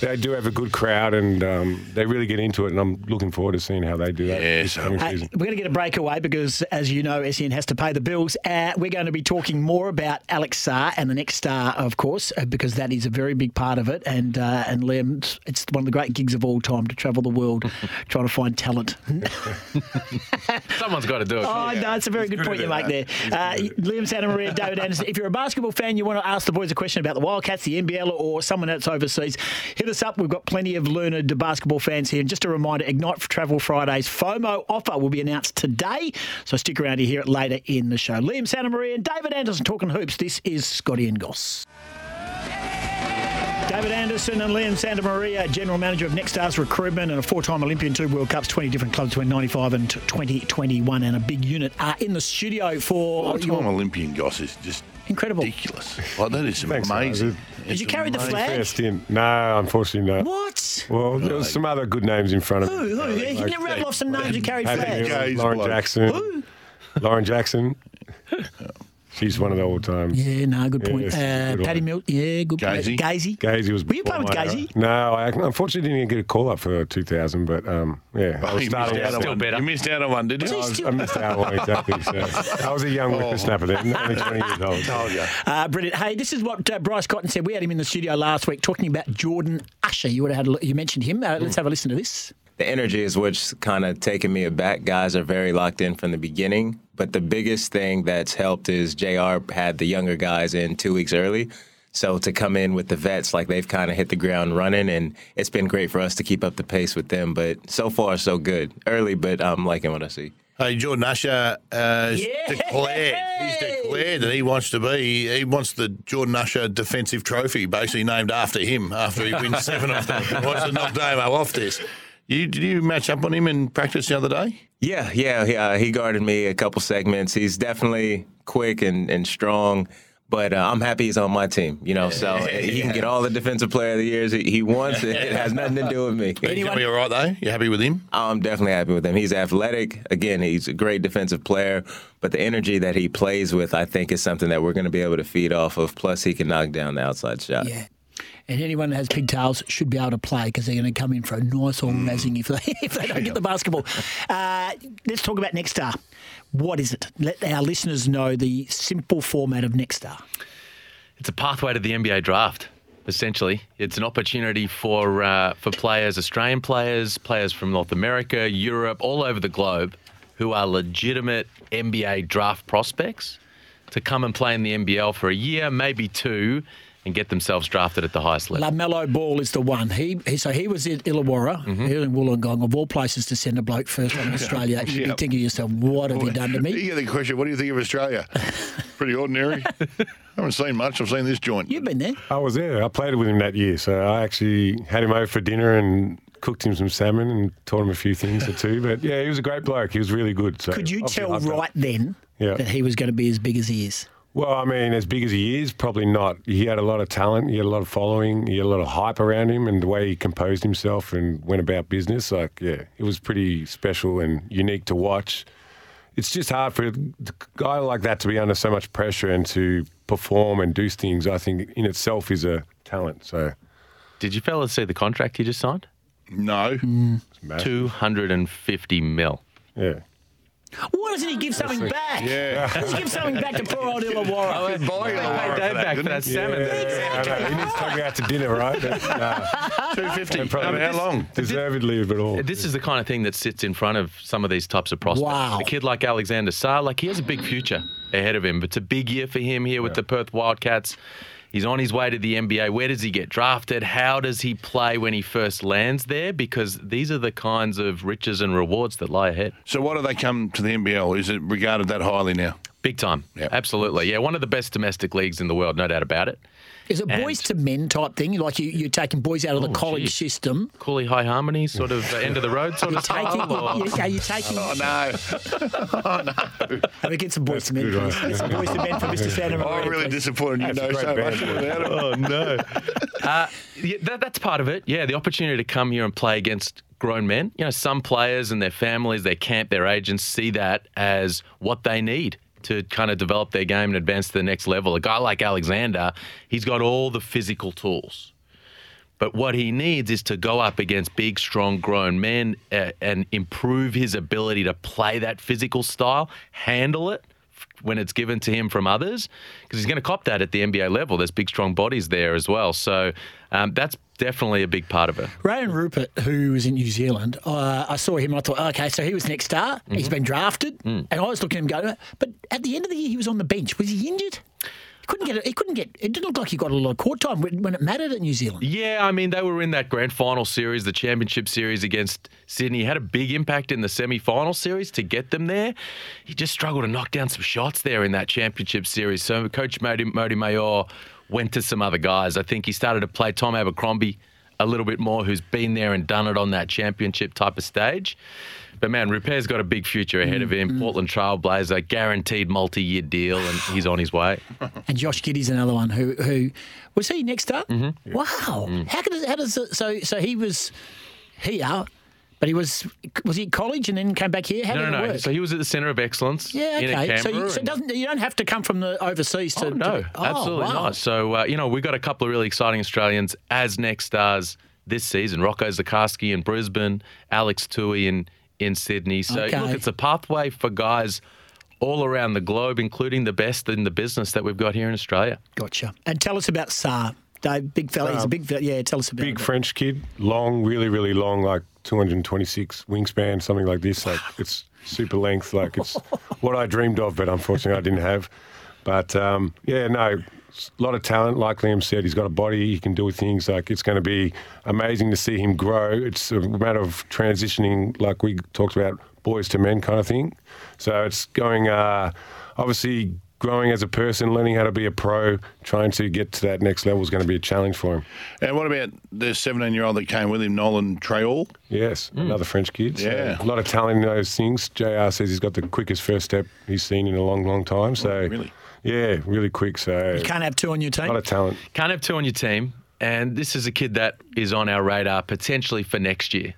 They do have a good crowd, and um, they really get into it. And I'm looking forward to seeing how they do that Yeah, this so- coming Hey, we're going to get a breakaway because, as you know, SEN has to pay the bills. Uh, we're going to be talking more about Alex Sarr and the next star, of course, uh, because that is a very big part of it. And uh, and Liam, it's- it's one of the great gigs of all time to travel the world trying to find talent. Someone's got to do it. Oh, no, it's a very good, point you make there. Uh, Liam Santamaria, David Andersen. If you're a basketball fan, you want to ask the boys a question about the Wildcats, the NBL, or someone else overseas, hit us up. We've got plenty of learned basketball fans here. And just a reminder Ignite for Travel Fridays FOMO offer will be announced today. So stick around to hear it later in the show. Liam Santamaria and David Andersen talking hoops. This is Scotty and Goss. David Andersen and Liam Santamaria, General Manager of Next Stars Recruitment and a four-time Olympian, two World Cups, 20 different clubs between 95 and 2021 and a big unit are in the studio for Five-time your Olympian goss is just incredible. ridiculous. Like, that is Thanks, amazing. guys. Did It's you carry the flag? First in. No, unfortunately not. What? Well, there was some other good names in front of Who? me. Who? You can rattle off some names you carried flags. Lauren bloke. Jackson. Lauren Jackson. She's one of the all time. Yeah, no, good point. Yes, uh, good Paddy one. Mills, yeah, good point. Gazy. Gazy. Gazy was. Were you before playing with my Gazy? era. No, I unfortunately didn't get a call up for 2000, but um, yeah, I Oh, was you starting missed out out. on Still one. better. You missed out on one, did you? I, was, I missed out on one exactly. So I was a young Oh. whippersnapper then, only 20 years old. Told you. Uh, brilliant. Hey, this is what uh, Bryce Cotton said. We had him in the studio last week talking about Jordan Usher. You would have had a, look- you mentioned him. Uh, let's have a listen to this. The energy is what's kind of taken me aback. Guys are very locked in from the beginning. But the biggest thing that's helped is JR had the younger guys in two weeks early. So to come in with the vets, like they've kind of hit the ground running, and it's been great for us to keep up the pace with them. But so far, so good. Early, but I'm liking what I see. Hey, Jordan Usher uh, has Yeah. declared he's declared that he wants to be he wants the Jordan Usher defensive trophy, basically named after him after he wins seven of them. He wants to knock Damo off this. You did you match up on him in practice the other day? Yeah, yeah, yeah. He guarded me a couple segments. He's definitely quick and, and strong, but uh, I'm happy he's on my team. You know, so he can get all the defensive player of the years he, he wants. It, it has nothing to do with me. He's gonna be all right though. You happy with him? I'm definitely happy with him. He's athletic. Again, he's a great defensive player, but the energy that he plays with, I think, is something that we're going to be able to feed off of. Plus, he can knock down the outside shot. Yeah. And anyone that has pigtails should be able to play because they're going to come in for a nice old razzing if they, if they don't get the basketball. Uh, let's talk about Next Star. What is it? Let our listeners know the simple format of Next Star. It's a pathway to the NBA draft. Essentially, it's an opportunity for uh, for players, Australian players, players from North America, Europe, all over the globe, who are legitimate NBA draft prospects, to come and play in the NBL for a year, maybe two, and get themselves drafted at the highest level. LaMelo Ball is the one. He, he so he was in Illawarra, Mm-hmm. here in Wollongong, of all places to send a bloke first on Australia. You'd be thinking to yourself, what have you done to You me? get the question, what do you think of Australia? Pretty ordinary. I haven't seen much. I've seen this joint. You've been there. I was there. I played with him that year, so I actually had him over for dinner and cooked him some salmon and taught him a few things or two. But yeah, he was a great bloke. He was really good. So Could you tell loved it. right then Yeah. that he was going to be as big as he is? Well, I mean, as big as he is, probably not. He had a lot of talent. He had a lot of following. He had a lot of hype around him, and the way he composed himself and went about business, like, yeah, it was pretty special and unique to watch. It's just hard for a guy like that to be under so much pressure and to perform and do things. I think in itself is a talent. So, Did you fellas see the contract he just signed? No. Mm. massive. 250 mil. yeah. Why doesn't he give something back? Yeah. Let's give something back to poor old Illawarra. Buy you a Illawarra Dave for back for didn't that he? salmon. Yeah, I know. He needs to take me out to dinner, right? But, nah, 250. probably- No, but how long? deservedly of it all. This is the kind of thing that sits in front of some of these types of prospects. Wow. A kid like Alexander Sarr, like he has a big future ahead of him. But it's a big year for him here with the Perth Wildcats. He's on his way to the NBA. Where does he get drafted? How does he play when he first lands there? Because these are the kinds of riches and rewards that lie ahead. So why do they come to the NBL? Is it regarded that highly now? Big time. Yep. Absolutely. Yeah, one of the best domestic leagues in the world, no doubt about it. Is it boys to men type thing? Like you, you're taking boys out of the Oh, college geez. system. Cooley High Harmony, sort of uh, end of the road sort You're of taking, style. or- you- are you taking? Oh, no. Have we get some boys to men, good. Get some boys to men for Mr. Santamaria. I'm really please. disappointed you That's a know so band. much about it. Oh no! uh, yeah, that, that's part of it. Yeah, the opportunity to come here and play against grown men. You know, some players and their families, their camp, their agents see that as what they need to kind of develop their game and advance to the next level. A guy like Alexander, he's got all the physical tools. But what he needs is to go up against big, strong, grown men and improve his ability to play that physical style, handle it when it's given to him from others, because he's going to cop that at the NBA level. There's big, strong bodies there as well. So um, that's definitely a big part of it. Rayan Rupert, who was in New Zealand, uh, I saw him. I thought, okay, so he was next star. Mm-hmm. He's been drafted, Mm. and I was looking at him going, but at the end of the year, he was on the bench. Was he injured? He couldn't get. He couldn't get. It didn't look like he got a lot of court time when, when it mattered at New Zealand. Yeah, I mean, they were in that grand final series, the championship series against Sydney. He had a big impact in the semi final series to get them there. He just struggled to knock down some shots there in that championship series. So, Coach Mody Maor went to some other guys. I think he started to play Tom Abercrombie a little bit more, who's been there and done it on that championship type of stage. But man, Rupert's got a big future ahead of him. Portland Trailblazer, guaranteed multi-year deal, and he's on his way. And Josh Giddey's another one who who was he next up? Mm-hmm. Wow, Mm. how could it, how does it, so so he was here, but he was was he at college and then came back here? How no, did no, it no. work? So he was at the Centre of Excellence. yeah, in okay. So, you, so and- doesn't you don't have to come from the overseas to Oh, no, to- oh, absolutely wow. not. So, uh, you know, we've got a couple of really exciting Australians as next stars this season. Rocco Zikarsky in Brisbane, Alex Toohey in, in Sydney. So, Okay. look, it's a pathway for guys all around the globe, including the best in the business that we've got here in Australia. Gotcha. And tell us about Sarr. Dave, big fella. He's a big fella. Yeah, tell us about Big him. French kid, long, really, really long, like 226 wingspan, something like this. Like it's super length, like it's what I dreamed of, but unfortunately I didn't have. But um, yeah, no, a lot of talent. Like Liam said, he's got a body. He can do things. Like it's going to be amazing to see him grow. It's a matter of transitioning, like we talked about, boys to men kind of thing. So it's going, uh, obviously. Growing as a person, learning how to be a pro, trying to get to that next level is going to be a challenge for him. And what about the 17 year old that came with him, Nolan Traoré? Yes, another French kid. So Yeah. a lot of talent in those things. JR says he's got the quickest first step he's seen in a long, long time. So really? yeah, really quick. So You can't have two on your team. a team. lot of talent. Can't have two on your team. And this is a kid that is on our radar potentially for next year.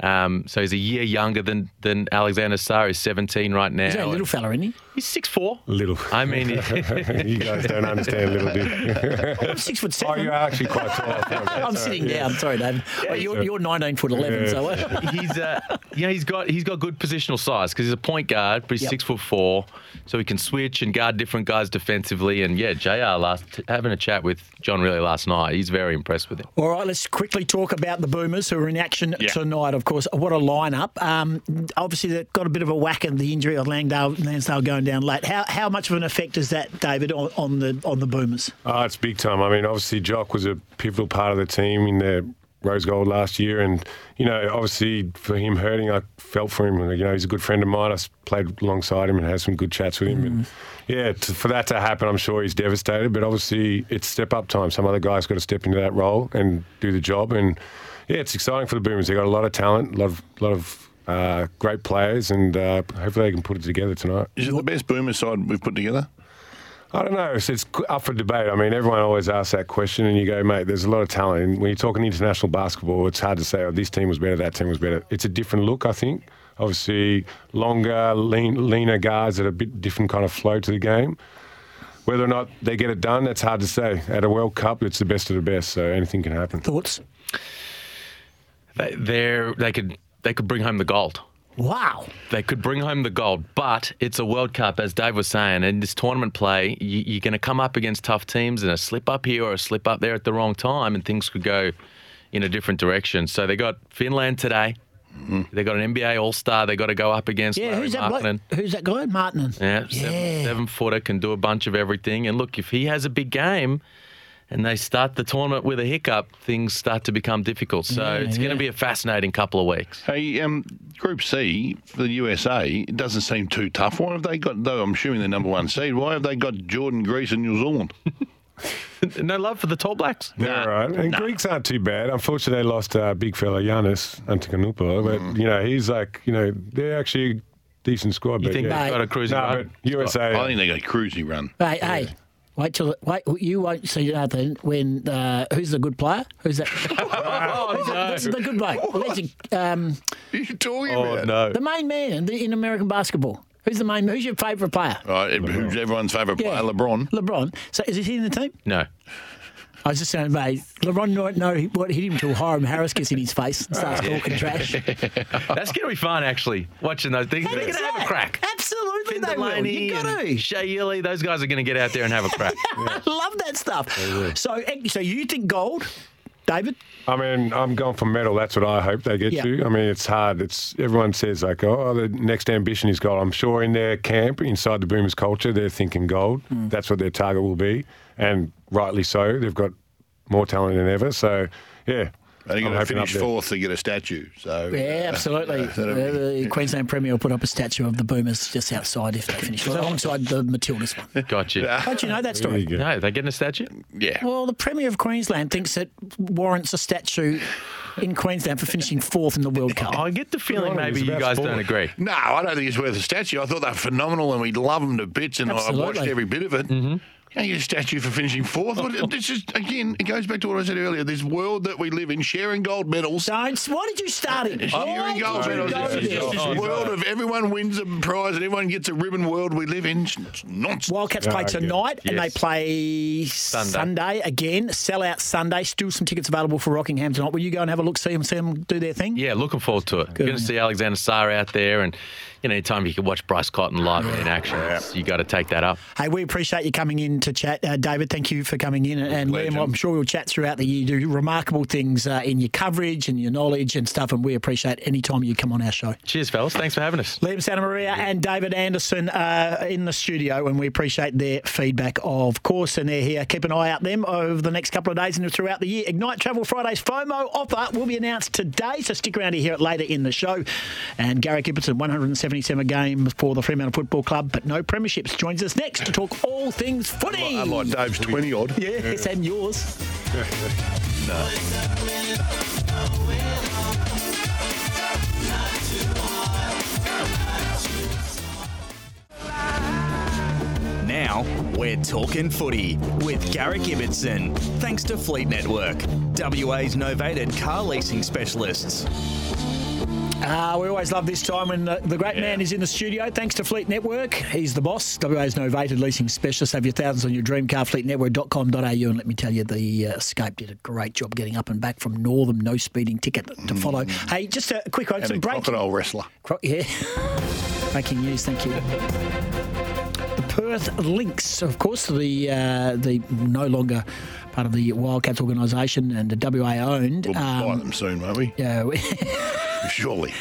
Um, so he's a year younger than than Alexander Sarr. He's 17 right now. He's a little fella, isn't he? He's six four. Little. I mean, you guys don't understand little dude. I'm six foot oh, seven. you're actually quite tall. I'm sitting down. Sorry, David. Well, you're, you're 19 foot 11, so uh, he's uh, yeah, he's got he's got good positional size because he's a point guard, but he's Yep. six foot four, so he can switch and guard different guys defensively. And yeah, Jr. last having a chat with John Rillie last night, he's very impressed with him. All right, let's quickly talk about the Boomers who are in action Yeah. tonight, of course. course. What a lineup! Um, obviously, they got a bit of a whack in the injury of Langdale, Landale going down late. How how much of an effect is that, David, on, on the on the Boomers? Oh, it's big time. I mean, obviously, Jock was a pivotal part of the team in their rose gold last year, and you know, obviously for him hurting, I felt for him. You know, he's a good friend of mine. I played alongside him and had some good chats with him. And mm. yeah, to, for that to happen, I'm sure he's devastated. But obviously, it's step up time. Some other guy's got to step into that role and do the job. And yeah, it's exciting for the Boomers. They got a lot of talent, a lot of lot of uh, great players, and uh, hopefully they can put it together tonight. Is it the best Boomer side we've put together? I don't know. It's, it's up for debate. I mean, everyone always asks that question, and you go, mate, there's a lot of talent. And when you're talking international basketball, it's hard to say, oh, this team was better, that team was better. It's a different look, I think. Obviously, longer, lean, leaner guys that are a bit different kind of flow to the game. Whether or not they get it done, that's hard to say. At a World Cup, it's the best of the best, so anything can happen. Thoughts? They, they're, they could they could bring home the gold. Wow. They could bring home the gold, but it's a World Cup, as Dave was saying. And this tournament play, you, you're going to come up against tough teams, and a slip up here or a slip up there at the wrong time, and things could go in a different direction. So they got Finland today. Mm-hmm. They got an NBA All Star. They got to go up against. Yeah, Larry who's that bloke? Who's that guy? Martin. Yeah, seven, seven footer can do a bunch of everything. And look, if he has a big game and they start the tournament with a hiccup, things start to become difficult. So Yeah, it's going to be a fascinating couple of weeks. Hey, um, Group C for the USA, it doesn't seem too tough. Why have they got, though I'm assuming they're number one seed, why have they got Jordan, Greece, and New Zealand? no love for the Tall Blacks? Yeah, right. And Greeks aren't too bad. Unfortunately, they lost uh, big fella Giannis Antetokounmpo, but Mm. you know he's like you know they're actually a decent squad. You but think yeah. they've got a cruising no, run? but USA. I think they got a cruisy run. Hey, hey. Wait till wait. You won't see nothing when uh, who's the good player? Who's that? oh, Who's that- This is the good bloke. Legend. Um, you talking Oh, about? no. the main man in, in American basketball. Who's the main? Who's your favourite player? Right, who's everyone's favourite Yeah. player? LeBron. LeBron. So is he in the team? No. I was just saying, mate. LeBron don't know what hit him till Hyrum Harris gets in his face and starts talking trash. That's going to be fun, actually, watching those things. They're going to have a crack. Absolutely, they will. You got to. Ely, those guys are going to get out there and have a crack. I love that stuff. So, so you think gold, David? I mean, I'm going for medal. That's what I hope they get Yeah. to. I mean, it's hard. It's everyone says like, oh, the next ambition is gold. I'm sure in their camp, inside the Boomers culture, they're thinking gold. Hmm. That's what their target will be, and rightly so. They've got more talent than ever. So, yeah. And you're I'm going to finish fourth to get a statue. So Yeah, absolutely. Uh, be- the Queensland Premier will put up a statue of the Boomers just outside if they finish, alongside the Matildas one. Got you. Don't you know that story? No, they getting a statue? Yeah. Well, the Premier of Queensland thinks it warrants a statue in Queensland for finishing fourth in the World Cup. I get the feeling maybe you guys sport. don't agree. No, I don't think it's worth a statue. I thought they were phenomenal, and we love them to bits, and I watched every bit of it. Mm-hmm. Can't get a statue for finishing fourth. What- This is again. It goes back to what I said earlier. This world that we live in, sharing gold medals. Don't. Why did you start it? Why Sharing did gold you medals. go It's there? just this world of everyone wins a prize and everyone gets a ribbon. World we live in. It's nonsense. Wildcats play I get it. tonight and they play Sunday. again. Sell out Sunday. Still some tickets available for Rockingham tonight. Will you go and have a look, see them, see them do their thing? Yeah, looking forward to it. Going to see Alexander Sarr out there, and you know, anytime you can watch Bryce Cotton live in action, it's- you got to take that up. Hey, we appreciate you coming in to chat, uh, David. Thank you for coming in, and Liam. I'm sure we'll chat throughout the year. You do remarkable things uh, in your coverage and your knowledge and stuff, and we appreciate any time you come on our show. Cheers, fellas. Thanks for having us. Liam Santamaria and David Andersen uh, in the studio, and we appreciate their feedback, of course. And they're here. Keep an eye out them over the next couple of days and throughout the year. Ignite Travel Fridays FOMO offer will be announced today, so stick around to hear it later in the show. And Garrick Ibbotson, 177 games for the Fremantle Football Club, but no premierships, joins us next to talk all things footy. Unlike Dave's twenty odd. Yes, and yours. Now we're talking footy with Garrick Ibbotson. Thanks to Fleet Network, WA's novated car leasing specialists. Uh, we always love this time when the, the great man is in the studio. Thanks to Fleet Network. He's the boss. WA's novated leasing specialist. Have your thousands on your dream car, fleetnetwork.com.au. And let me tell you, the uh, Escape did a great job getting up and back from Northam. No speeding ticket to follow. Hey, just a quick one. And Some break. crocodile wrestler. Cro- yeah. Breaking news, thank you. The Perth Lynx, of course, the uh, the no longer part of the Wildcats organisation and the WA owned. We'll buy um, them soon, won't we? yeah, Surely.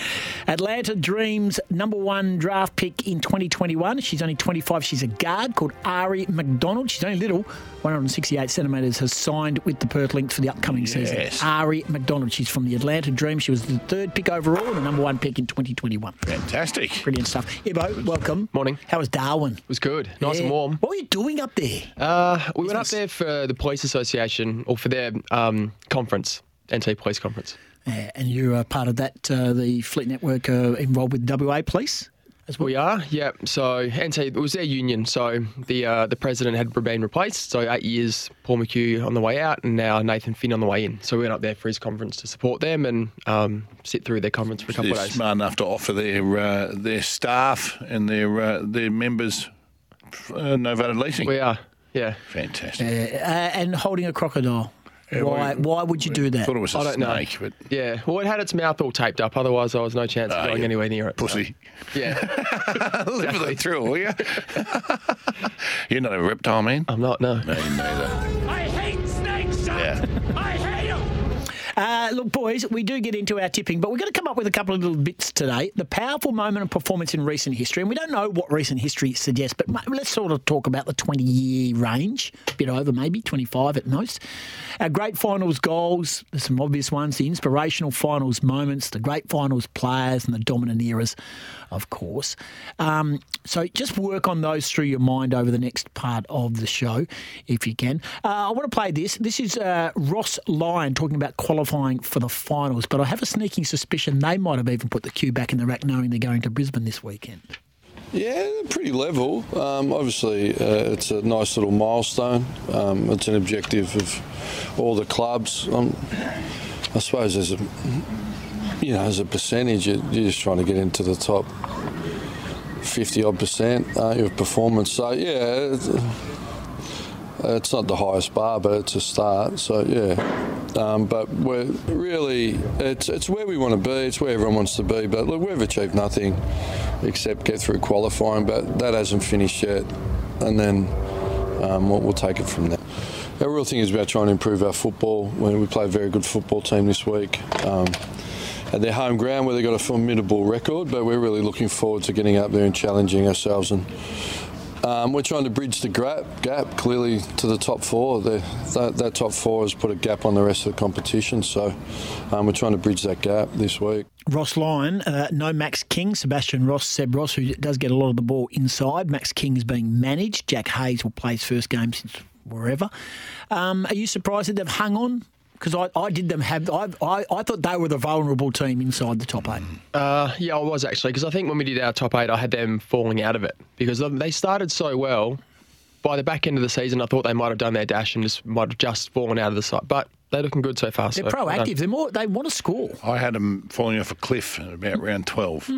Atlanta Dreams number one draft pick in 2021. She's only 25. She's a guard called Aari McDonald. She's only little, 168 centimetres, has signed with the Perth Lynx for the upcoming season. Aari McDonald. She's from the Atlanta Dreams. She was the third pick overall and the number one pick in 2021. Fantastic. Brilliant stuff. Ibo, welcome. Morning. How was Darwin? It was good. Nice Yeah. and warm. What were you doing up there? Uh, we went up there for the police association or for their um, conference, NT Police Conference. Uh, and you are part of that, uh, the Fleet Network uh, involved with WA Police as well? We are, yeah. So NT, it was their union. So the uh, the president had been replaced. So eight years, Paul McHugh on the way out, and now Nathan Finn on the way in. So we went up there for his conference to support them and um, sit through their conference for a couple They're of days. smart enough to offer their uh, their staff and their uh, their members uh, novated leasing. We are, yeah. Fantastic. Uh, and holding a crocodile. Yeah, why, we- why would you do that? Thought it was a I don't know. but Yeah, well, it had its mouth all taped up. Otherwise, there was no chance of going yeah. anywhere near it. so- pussy. Yeah, Literally with through, will you? You're not a reptile man. I'm not. No. No, neither. I hate snakes, Yeah. I hate them. Uh, look, boys, we do get into our tipping, but we're going to come up with a couple of little bits today. The powerful moment of performance in recent history, and we don't know what recent history suggests, but let's sort of talk about the 20 year range, a bit over maybe, 25 at most. Our great finals goals, there's some obvious ones, the inspirational finals moments, the great finals players, and the dominant eras, of course. Um, so just work on those through your mind over the next part of the show, if you can. Uh, I want to play this. This is uh, Ross Lyon talking about qualifying for the finals, but I have a sneaking suspicion they might have even put the cue back in the rack knowing they're going to Brisbane this weekend. Yeah, pretty level. Um, obviously, uh, it's a nice little milestone. Um, it's an objective of all the clubs. Um, I suppose there's a you know as a percentage, you- you're just trying to get into the top fifty odd percent uh, of performance. So yeah. It's, uh, it's not the highest bar, but it's a start. So yeah, um, but we're really it's it's where we want to be. It's where everyone wants to be. But look, we've achieved nothing except get through qualifying, but that hasn't finished yet. And then um, we'll, we'll take it from there. Our real thing is about trying to improve our football. We play a very good football team this week. Um, at their home ground where they've got a formidable record, but we're really looking forward to getting up there and challenging ourselves and um, we're trying to bridge the gap, gap clearly to the top four. The, that, that top four has put a gap on the rest of the competition, so um, we're trying to bridge that gap this week. Ross Lyon, uh, no Max King, Sebastian Ross, Seb Ross, who does get a lot of the ball inside. Max King is being managed. Jack Hayes will play his first game since wherever. Um, are you surprised that they've hung on? Because I, I did them have I, I I thought they were the vulnerable team inside the top eight. Uh, yeah, I was actually because I think when we did our top eight, I had them falling out of it because they started so well. By the back end of the season, I thought they might have done their dash and just might have just fallen out of the side. But they're looking good so far. They're so, well proactive. They're more. They want to score. I had them falling off a cliff at about round 12,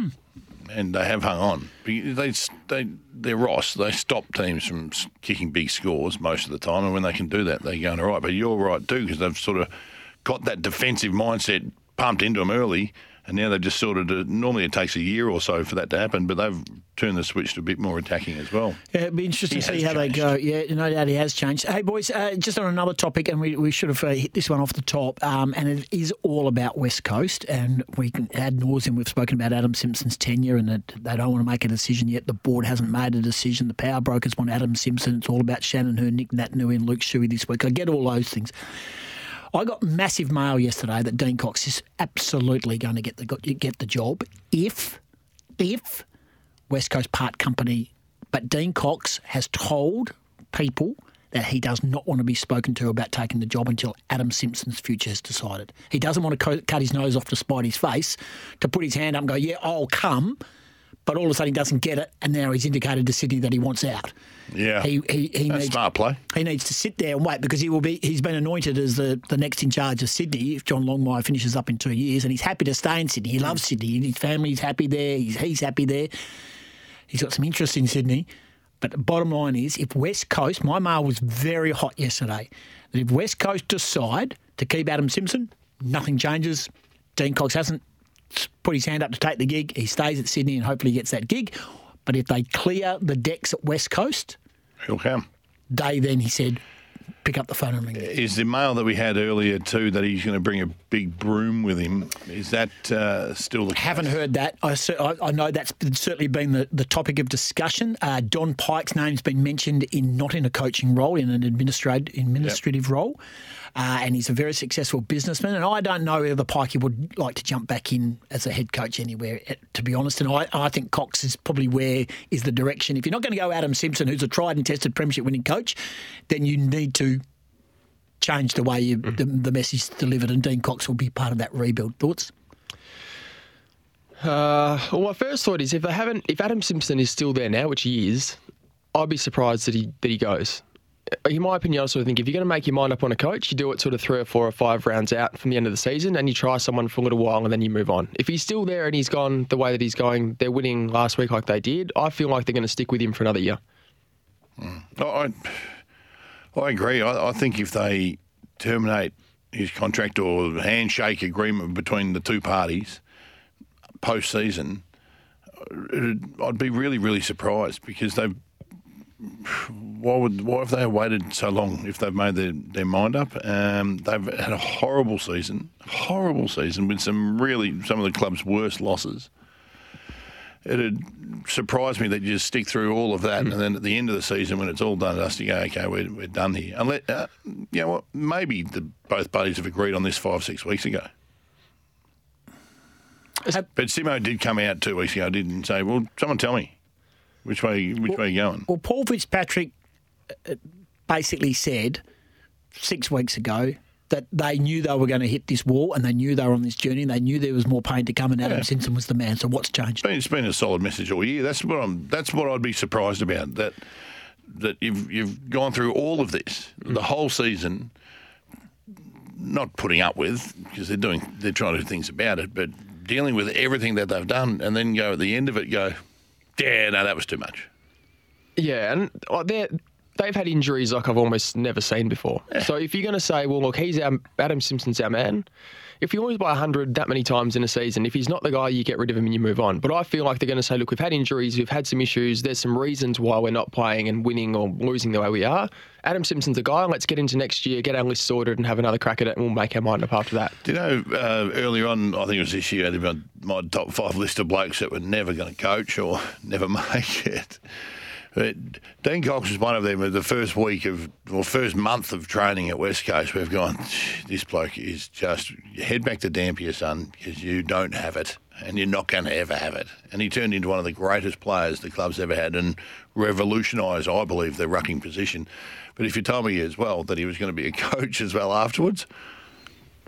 and they have hung on. They, they, they're Ross. They stop teams from kicking big scores most of the time, and when they can do that, they're going all right. But you're right, too, because they've sort of got that defensive mindset pumped into them early, and now they've just sorted of, normally it takes a year or so for that to happen, but they've turned the switch to a bit more attacking as well. Yeah, it'd be interesting He to see how they go. Yeah, no doubt he has changed. Hey, boys, uh, just on another topic, and we, we should have uh, hit this one off the top, um, and it is all about West Coast. And we can add nauseum. We've spoken about Adam Simpson's tenure, and that they don't want to make a decision yet. The board hasn't made a decision. The power brokers want Adam Simpson. It's all about Shannon Hurn, Nick Naitanui, and Luke Shuey this week. I get all those things. I got massive mail yesterday that Dean Cox is absolutely going to get the get the job if if West Coast Part Company, but Dean Cox has told people that he does not want to be spoken to about taking the job until Adam Simpson's future is decided. He doesn't want to co- cut his nose off to spite his face, to put his hand up and go, "Yeah, I'll come," but all of a sudden he doesn't get it, and now he's indicated to Sydney that he wants out. Yeah. He, he, he That's needs, smart play. He needs to sit there and wait because he will be. He's been anointed as the, the next in charge of Sydney if John Longmire finishes up in two years, and he's happy to stay in Sydney. He loves Sydney. His family's happy there. He's he's happy there. He's got some interest in Sydney. But the bottom line is, if West Coast, my mail was very hot yesterday, that if West Coast decide to keep Adam Simpson, nothing changes. Dean Cox hasn't put his hand up to take the gig. He stays at Sydney and hopefully gets that gig. But if they clear the decks at West Coast, He'll come. they then, he said, pick up the phone and ring. Is the mail that we had earlier too that he's going to bring a big broom with him? Is that uh, still the Haven't heard that. I, I, know that's certainly been the, the topic of discussion. Uh, Don Pyke's name's been mentioned in not in a coaching role, in an administrative administrative role, uh, and he's a very successful businessman. And I don't know whether Pikey would like to jump back in as a head coach anywhere, eh, to be honest. And I, I think Cox is probably where is the direction. If you're not going to go Adam Simpson, who's a tried and tested premiership winning coach, then you need to change the way you, the, the message is delivered. And Dean Cox will be part of that rebuild. Thoughts? Uh, well, my first thought is if they haven't, if Adam Simpson is still there now, which he is, I'd be surprised that he that he goes. In my opinion, I sort of think if you're going to make your mind up on a coach, you do it sort of three or four or five rounds out from the end of the season, and you try someone for a little while, and then you move on. If he's still there and he's gone the way that he's going, they're winning last week like they did. I feel like they're going to stick with him for another year. Mm. I, I agree. I, I think if they terminate his contract or handshake agreement between the two parties post season, uh, I'd be really, really surprised because they've. Why would why have they waited so long if they've made their, their mind up? Um, they've had a horrible season, horrible season with some really some of the club's worst losses. It'd surprise me that you just stick through all of that, and then at the end of the season, when it's all done dusty, you go, okay, we're, we're done here. Unless, uh, you know what, maybe the, both parties have agreed on this five, six weeks ago. But Simo did come out two weeks ago, didn't say, "Well, someone tell me which way which way are you going?" Well, Paul Fitzpatrick uh, basically said six weeks ago that they knew they were going to hit this wall and they knew they were on this journey and they knew there was more pain to come and Adam Yeah. Simpson was the man. So what's changed? It's been, it's been a solid message all year. That's what I'm. That's what I'd be surprised about. That that you've you've gone through all of this, the whole season, not putting up with because they're doing they're trying to do things about it, but dealing with everything that they've done, and then go at the end of it, go, yeah, no, that was too much. Yeah, and uh, they're, they've had injuries like I've almost never seen before. So if you're going to say, well, look, he's our Adam Simpson's our man. If you lose by 100 that many times in a season, if he's not the guy, you get rid of him and you move on. But I feel like they're going to say, look, we've had injuries, we've had some issues, there's some reasons why we're not playing and winning or losing the way we are. Adam Simpson's a guy. Let's get into next year, get our list sorted, and have another crack at it, and we'll make our mind up after that. Do you know, uh, earlier on, I think it was this year, I had my, my top five list of blokes that were never going to coach or never make it. Uh, but Dean Cox was one of them. Uh, the first week of, or first month of training at West Coast, we've gone, this bloke is just, head back to Dampier, son, because you don't have it and you're not going to ever have it. And he turned into one of the greatest players the club's ever had and revolutionised, I believe, the rucking position. But if you told me as well that he was going to be a coach as well afterwards,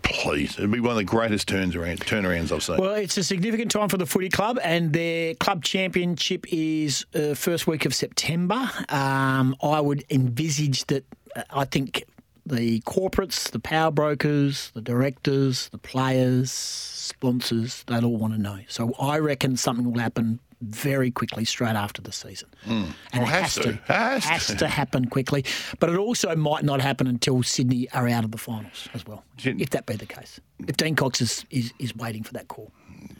please, it'd be one of the greatest turns around, turnarounds I've seen. Well, it's a significant time for the footy club, and their club championship is uh, first week of September. Um, I would envisage that. uh, I think the corporates, the power brokers, the directors, the players, sponsors, they'll all want to know. So I reckon something will happen very quickly straight after the season. And Well, it has has, to. Has Has, to. to. happen quickly. But it also might not happen until Sydney are out of the finals as well, if that be the case. If Dean Cox is, is, is waiting for that call.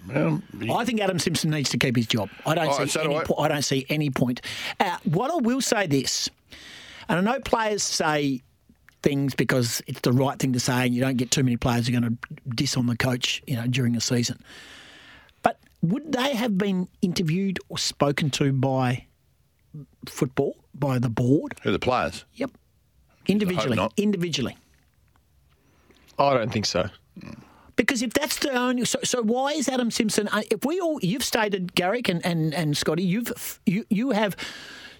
Well, I think Adam Simpson needs to keep his job. I don't Oh, see so do any. I. Po- I don't see any point. Uh, what I will say this, and I know players say things because it's the right thing to say, and you don't get too many players who are going to diss on the coach, you know, during a season. But would they have been interviewed or spoken to by football by the board? Who the players? Yep, individually. not. Individually. I don't think so. Because if that's the only, so, so why is Adam Simpson? uh, If we all, you've stated Garrick and and, and Scotty, you've you you have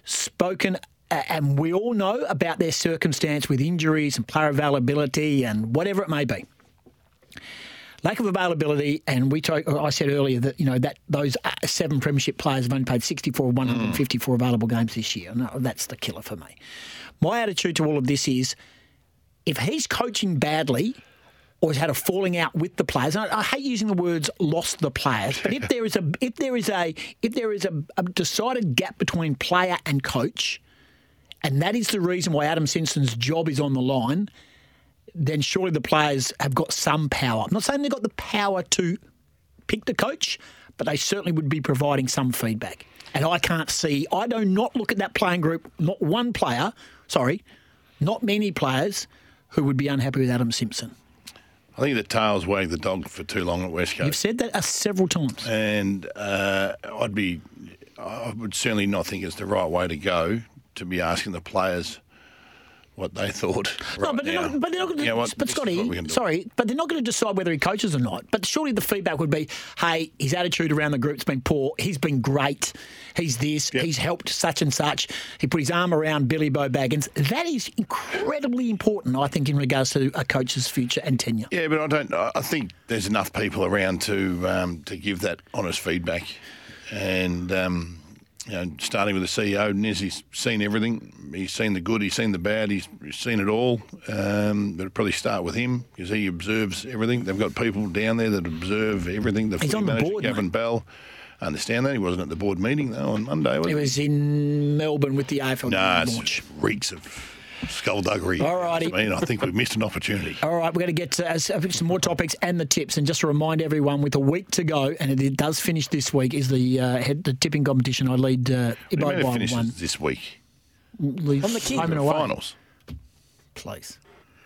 spoken, uh, and we all know about their circumstance with injuries and player availability and whatever it may be. Lack of availability, and we talk, I said earlier that you know that those uh, seven premiership players have only played 64 of 154 available games this year. No, that's the killer for me. My attitude to all of this is, if he's coaching badly, or has had a falling out with the players. And I, I hate using the words "lost the players," but if there is a if there is a if there is a, a decided gap between player and coach, and that is the reason why Adam Simpson's job is on the line, then surely the players have got some power. I'm not saying they've got the power to pick the coach, but they certainly would be providing some feedback. And I can't see. I do not look at that playing group. Not one player. Sorry. not many players who would be unhappy with Adam Simpson. I think the tails wagged the dog for too long at West Coast. You've said that uh, several times. and uh, I'd be, I would certainly not think it's the right way to go to be asking the players what they thought. No, but they're now. not. But they're not. You know what? But This is what we Scotty, sorry, but they're not going to decide whether he coaches or not. But surely the feedback would be, "Hey, his attitude around the group's been poor. He's been great. He's this. He's helped such and such. He put his arm around Billy Bo Baggins. That is incredibly important, I think, in regards to a coach's future and tenure. Yeah, but I don't. I I think there's enough people around to um, to give that honest feedback, and um, you know, starting with the CEO, Nez, he's seen everything. He's seen the good. He's seen the bad. He's seen it all. Um, but probably start with him because he observes everything. They've got people down there that observe everything. The He's on the manager, board, Gavin mate. Bell. I understand that he wasn't at the board meeting though on Monday. Was He he? was in Melbourne with the AFL Nah, launch. reeks of skullduggery. Alrighty. I mean, I think we've missed an opportunity. All right, we're going to get to uh, some more topics and the tips. And just to remind everyone, with a week to go, and it does finish this week, is the uh, head, the tipping competition. I lead uh, What do you Ibo it by finishes one. this week. Lead On the king. home and away. Finals. Please.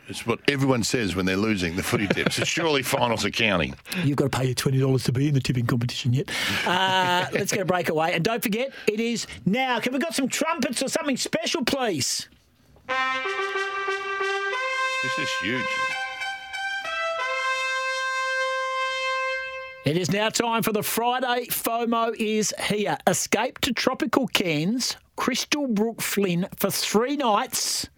It's what everyone says when they're losing the footy tips. It's surely finals are counting. You've got to pay your twenty dollars to be in the tipping competition yet. Uh, let's get a breakaway, and don't forget, it is now. Can we got some trumpets or something special, please? This is huge. It is now time for the Friday FOMO is here. Escape to tropical Cairns, Crystalbrook Flynn for three nights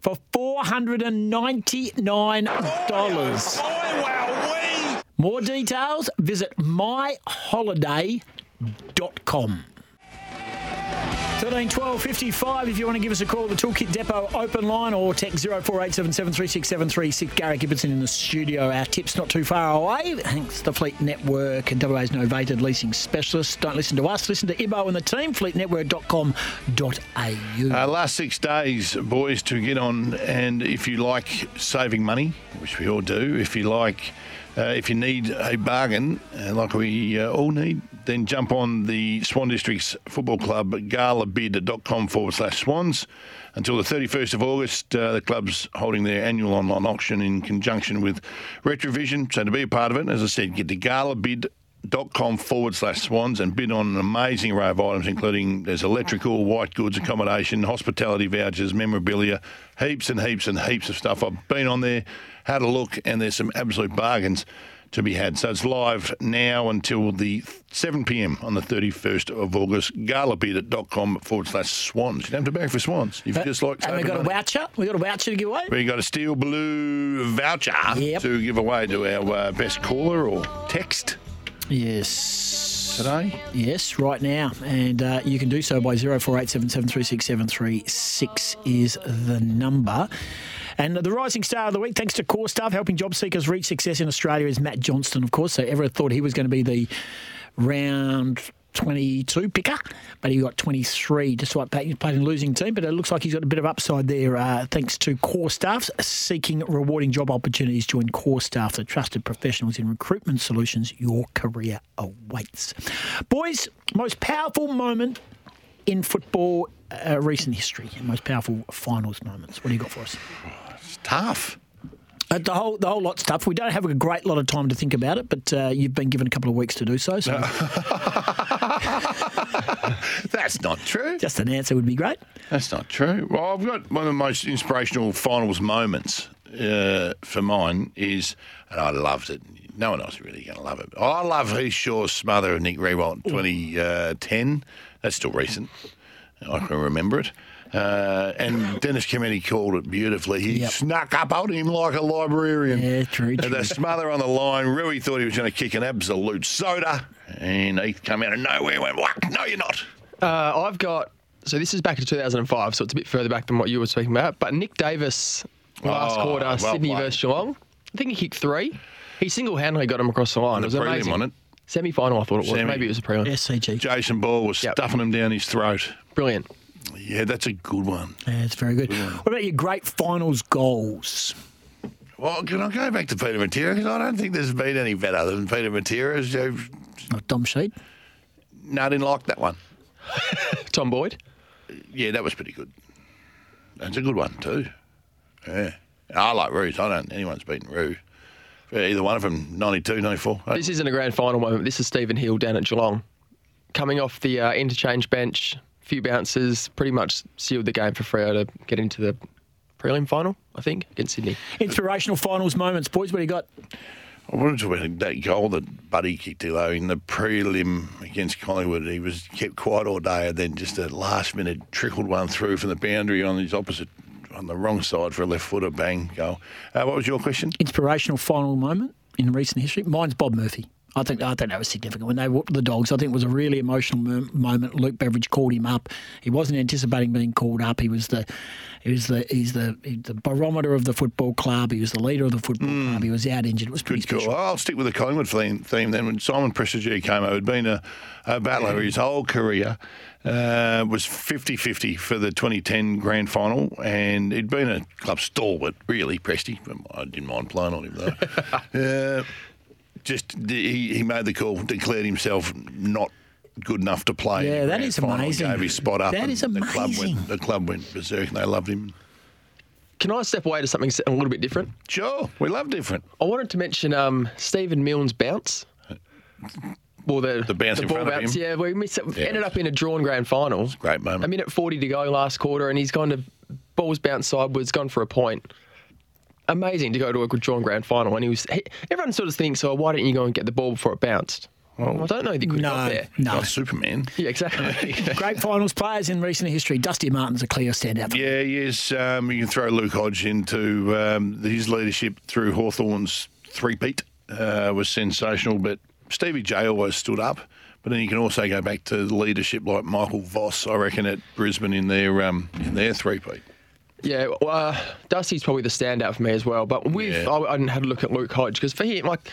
for four hundred and ninety nine oh, dollars. Oh, More details, visit myholiday.com. 13 12 55 if you want to give us a call. The Toolkit Depot open line or text 0487736736. Garrick Ibbotson in the studio. Our tip's not too far away. Thanks to Fleet Network and WA's novated leasing specialist. Don't listen to us, listen to Ibo and the team. Fleetnetwork.com.au. Uh, last six days, boys, to get on. And if you like saving money, which we all do, if you like, uh, if you need a bargain, uh, like we uh, all need, then jump on the Swan Districts Football Club galabid.com forward slash swans. Until the 31st of August, uh, the club's holding their annual online auction in conjunction with Retrovision. So to be a part of it, as I said, get to galabid dot com forward slash swans and bid on an amazing array of items, including there's electrical, white goods, accommodation, hospitality vouchers, memorabilia, heaps and heaps and heaps of stuff. I've been on there, had a look, and there's some absolute bargains to be had. So it's live now until the 7 p.m. on the 31st of August. Galabid.com forward slash swans. You don't have to beg for swans. If you just like and we got a voucher. We got a voucher to give away. We got a steel blue voucher Yep. to give away to our uh, best caller or text. Yes. Today? Yes, right now. And uh, you can do so by 0487736736 is the number. And the rising star of the week, thanks to Core Staff, helping job seekers reach success in Australia, is Matt Johnston, of course. So everyone thought he was going to be the round 22 picker, but he got 23 despite playing- he played in a losing team. But it looks like he's got a bit of upside there uh, thanks to Core Staff seeking rewarding job opportunities. Join Core Staff, the trusted professionals in recruitment solutions. Your career awaits. Boys, most powerful moment in football uh, recent history, most powerful finals moments. What do you got for us? Tough. Uh, the whole the whole lot's tough. We don't have a great lot of time to think about it, but uh, you've been given a couple of weeks to do so. So That's not true. just an answer would be great. That's not true. Well, I've got one of the most inspirational finals moments uh, for mine is, and I loved it. No one else is really going to love it. I love Heath Shaw's smother of Nick Riewoldt in 2010. That's still recent. I can remember it. Uh, and Dennis Cometti called it beautifully. He snuck up on him like a librarian. Yeah, true, And true. the smother on the line, Roo thought he was going to kick an absolute soda. And Heath come out of nowhere and went, whack, no, you're not. Uh, I've got. So this is back to 2005, so it's a bit further back than what you were speaking about. But Nick Davis, last Oh, quarter, well Sydney played. versus Geelong. I think he kicked three. He single-handedly got him across the line. And it was the prelim amazing. on it. Semi-final, I thought it was. Semi. Maybe it was a prelim. SCG. Jason Ball was stuffing him down his throat. Brilliant. Yeah, that's a good one. Yeah, it's very good. What about your great finals goals? Well, can I go back to Peter Matera? Because I don't think there's been any better than Peter Matera's. Not Dom Sheed. No, I didn't like that one. Tom Boyd. Yeah, that was pretty good. That's a good one too. Yeah. I like Roos. I don't. Anyone's beaten Roo. Yeah, either one of them, 92, 94. This isn't a grand final moment. This is Stephen Hill down at Geelong. Coming off the uh, interchange bench, few bounces, pretty much sealed the game for Freo to get into the prelim final, I think, against Sydney. Inspirational finals moments, boys. What do you got? I wanted to about that goal that Buddy kicked though in the prelim against Collingwood. He was kept quiet all day, and then just a last minute trickled one through from the boundary on his opposite, on the wrong side for a left footer. Bang goal. Uh, what was your question? Inspirational final moment in recent history. Mine's Bob Murphy. I think I think that was significant when they whooped the dogs. I think it was a really emotional mo- moment. Luke Beveridge called him up. He wasn't anticipating being called up. He was the he was the he's the he's the barometer of the football club. He was the leader of the football club. He was out injured. It was pretty Good call. special. I'll stick with the Collingwood theme, theme then. When Simon Prestigiacomo came over, had been a, a battler his whole career. Uh, was 50-50 for the 2010 grand final, and he'd been a club stalwart, really, Presty. I didn't mind playing on him though. uh, just he, he made the call, declared himself not good enough to play. Yeah, that is that grand is final, amazing. Gave his spot up. That and The club went. The club went berserk, and they loved him. Can I step away to something a little bit different? Sure, we love different. I wanted to mention um, Stephen Milne's bounce. Well, the, The bounce in ball front of bounce, him? Yeah, we missed it. Yeah. ended up in a drawn grand final. Great moment. A minute 40 to go last quarter, and he's gone to balls bounced sideways, gone for a point. Amazing to go to a good drawn grand final. And he was, he, everyone sort of thinks, oh, why don't you go and get the ball before it bounced? Well, I don't know if he could No, got there. no. Not Superman. Yeah, exactly. Great finals players in recent history. Dusty Martin's a clear standout. for me. Yeah, yes. Um, you can throw Luke Hodge into um, his leadership through Hawthorn's three-peat uh, was sensational, but Stevie J always stood up. But then you can also go back to leadership like Michael Voss, I reckon, at Brisbane in their um, in their three-peat. Yeah, well, uh, Dusty's probably the standout for me as well. But with Yeah. I, I had a look at Luke Hodge because for him, like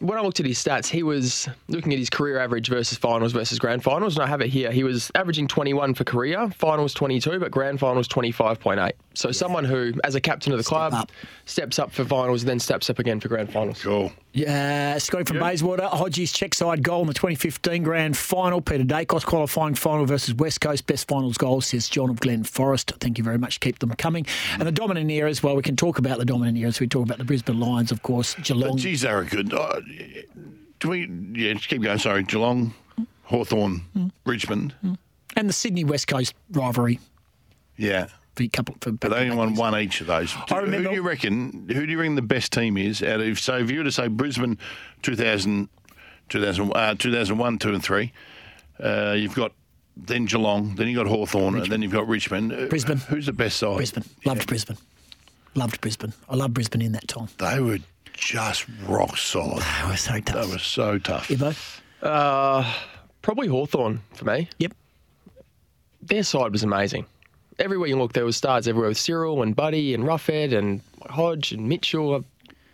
when I looked at his stats, he was looking at his career average versus finals versus grand finals, and I have it here. He was averaging 21 for career, finals 22, but grand finals 25.8. So someone who, as a captain of the club, up. steps up for finals, and then steps up again for grand finals. Cool. Yeah, Scotty from Bayswater. Hodges check side goal in the 2015 grand final. Peter Daicos qualifying final versus West Coast. Best finals goal, says John of Glen Forrest. Thank you very much. Keep them coming. And the dominant eras, well, we can talk about the dominant eras. We talk about the Brisbane Lions, of course. But Geelong. geez, they were good. Uh, do we? Yeah, just keep going. Sorry, Geelong, Hawthorn, Richmond. and the Sydney West Coast rivalry. Yeah. For a couple, for But they only won one each of those. I remember- Who do you reckon? Who do you reckon the best team is out of? So if you were to say Brisbane, 2000, 2000, uh, 2001, two and three, uh, you've got then Geelong, then you have got Hawthorn, and then you've got Richmond. Uh, Brisbane. Who's the best side? Brisbane. Loved Brisbane. Loved Brisbane. I loved Brisbane in that time. They were just rock solid. They were so tough. They were so tough. Ivo? Uh, probably Hawthorn for me. Yep. Their side was amazing. Everywhere you look, there was stars everywhere with Cyril and Buddy and Roughead and Hodge and Mitchell.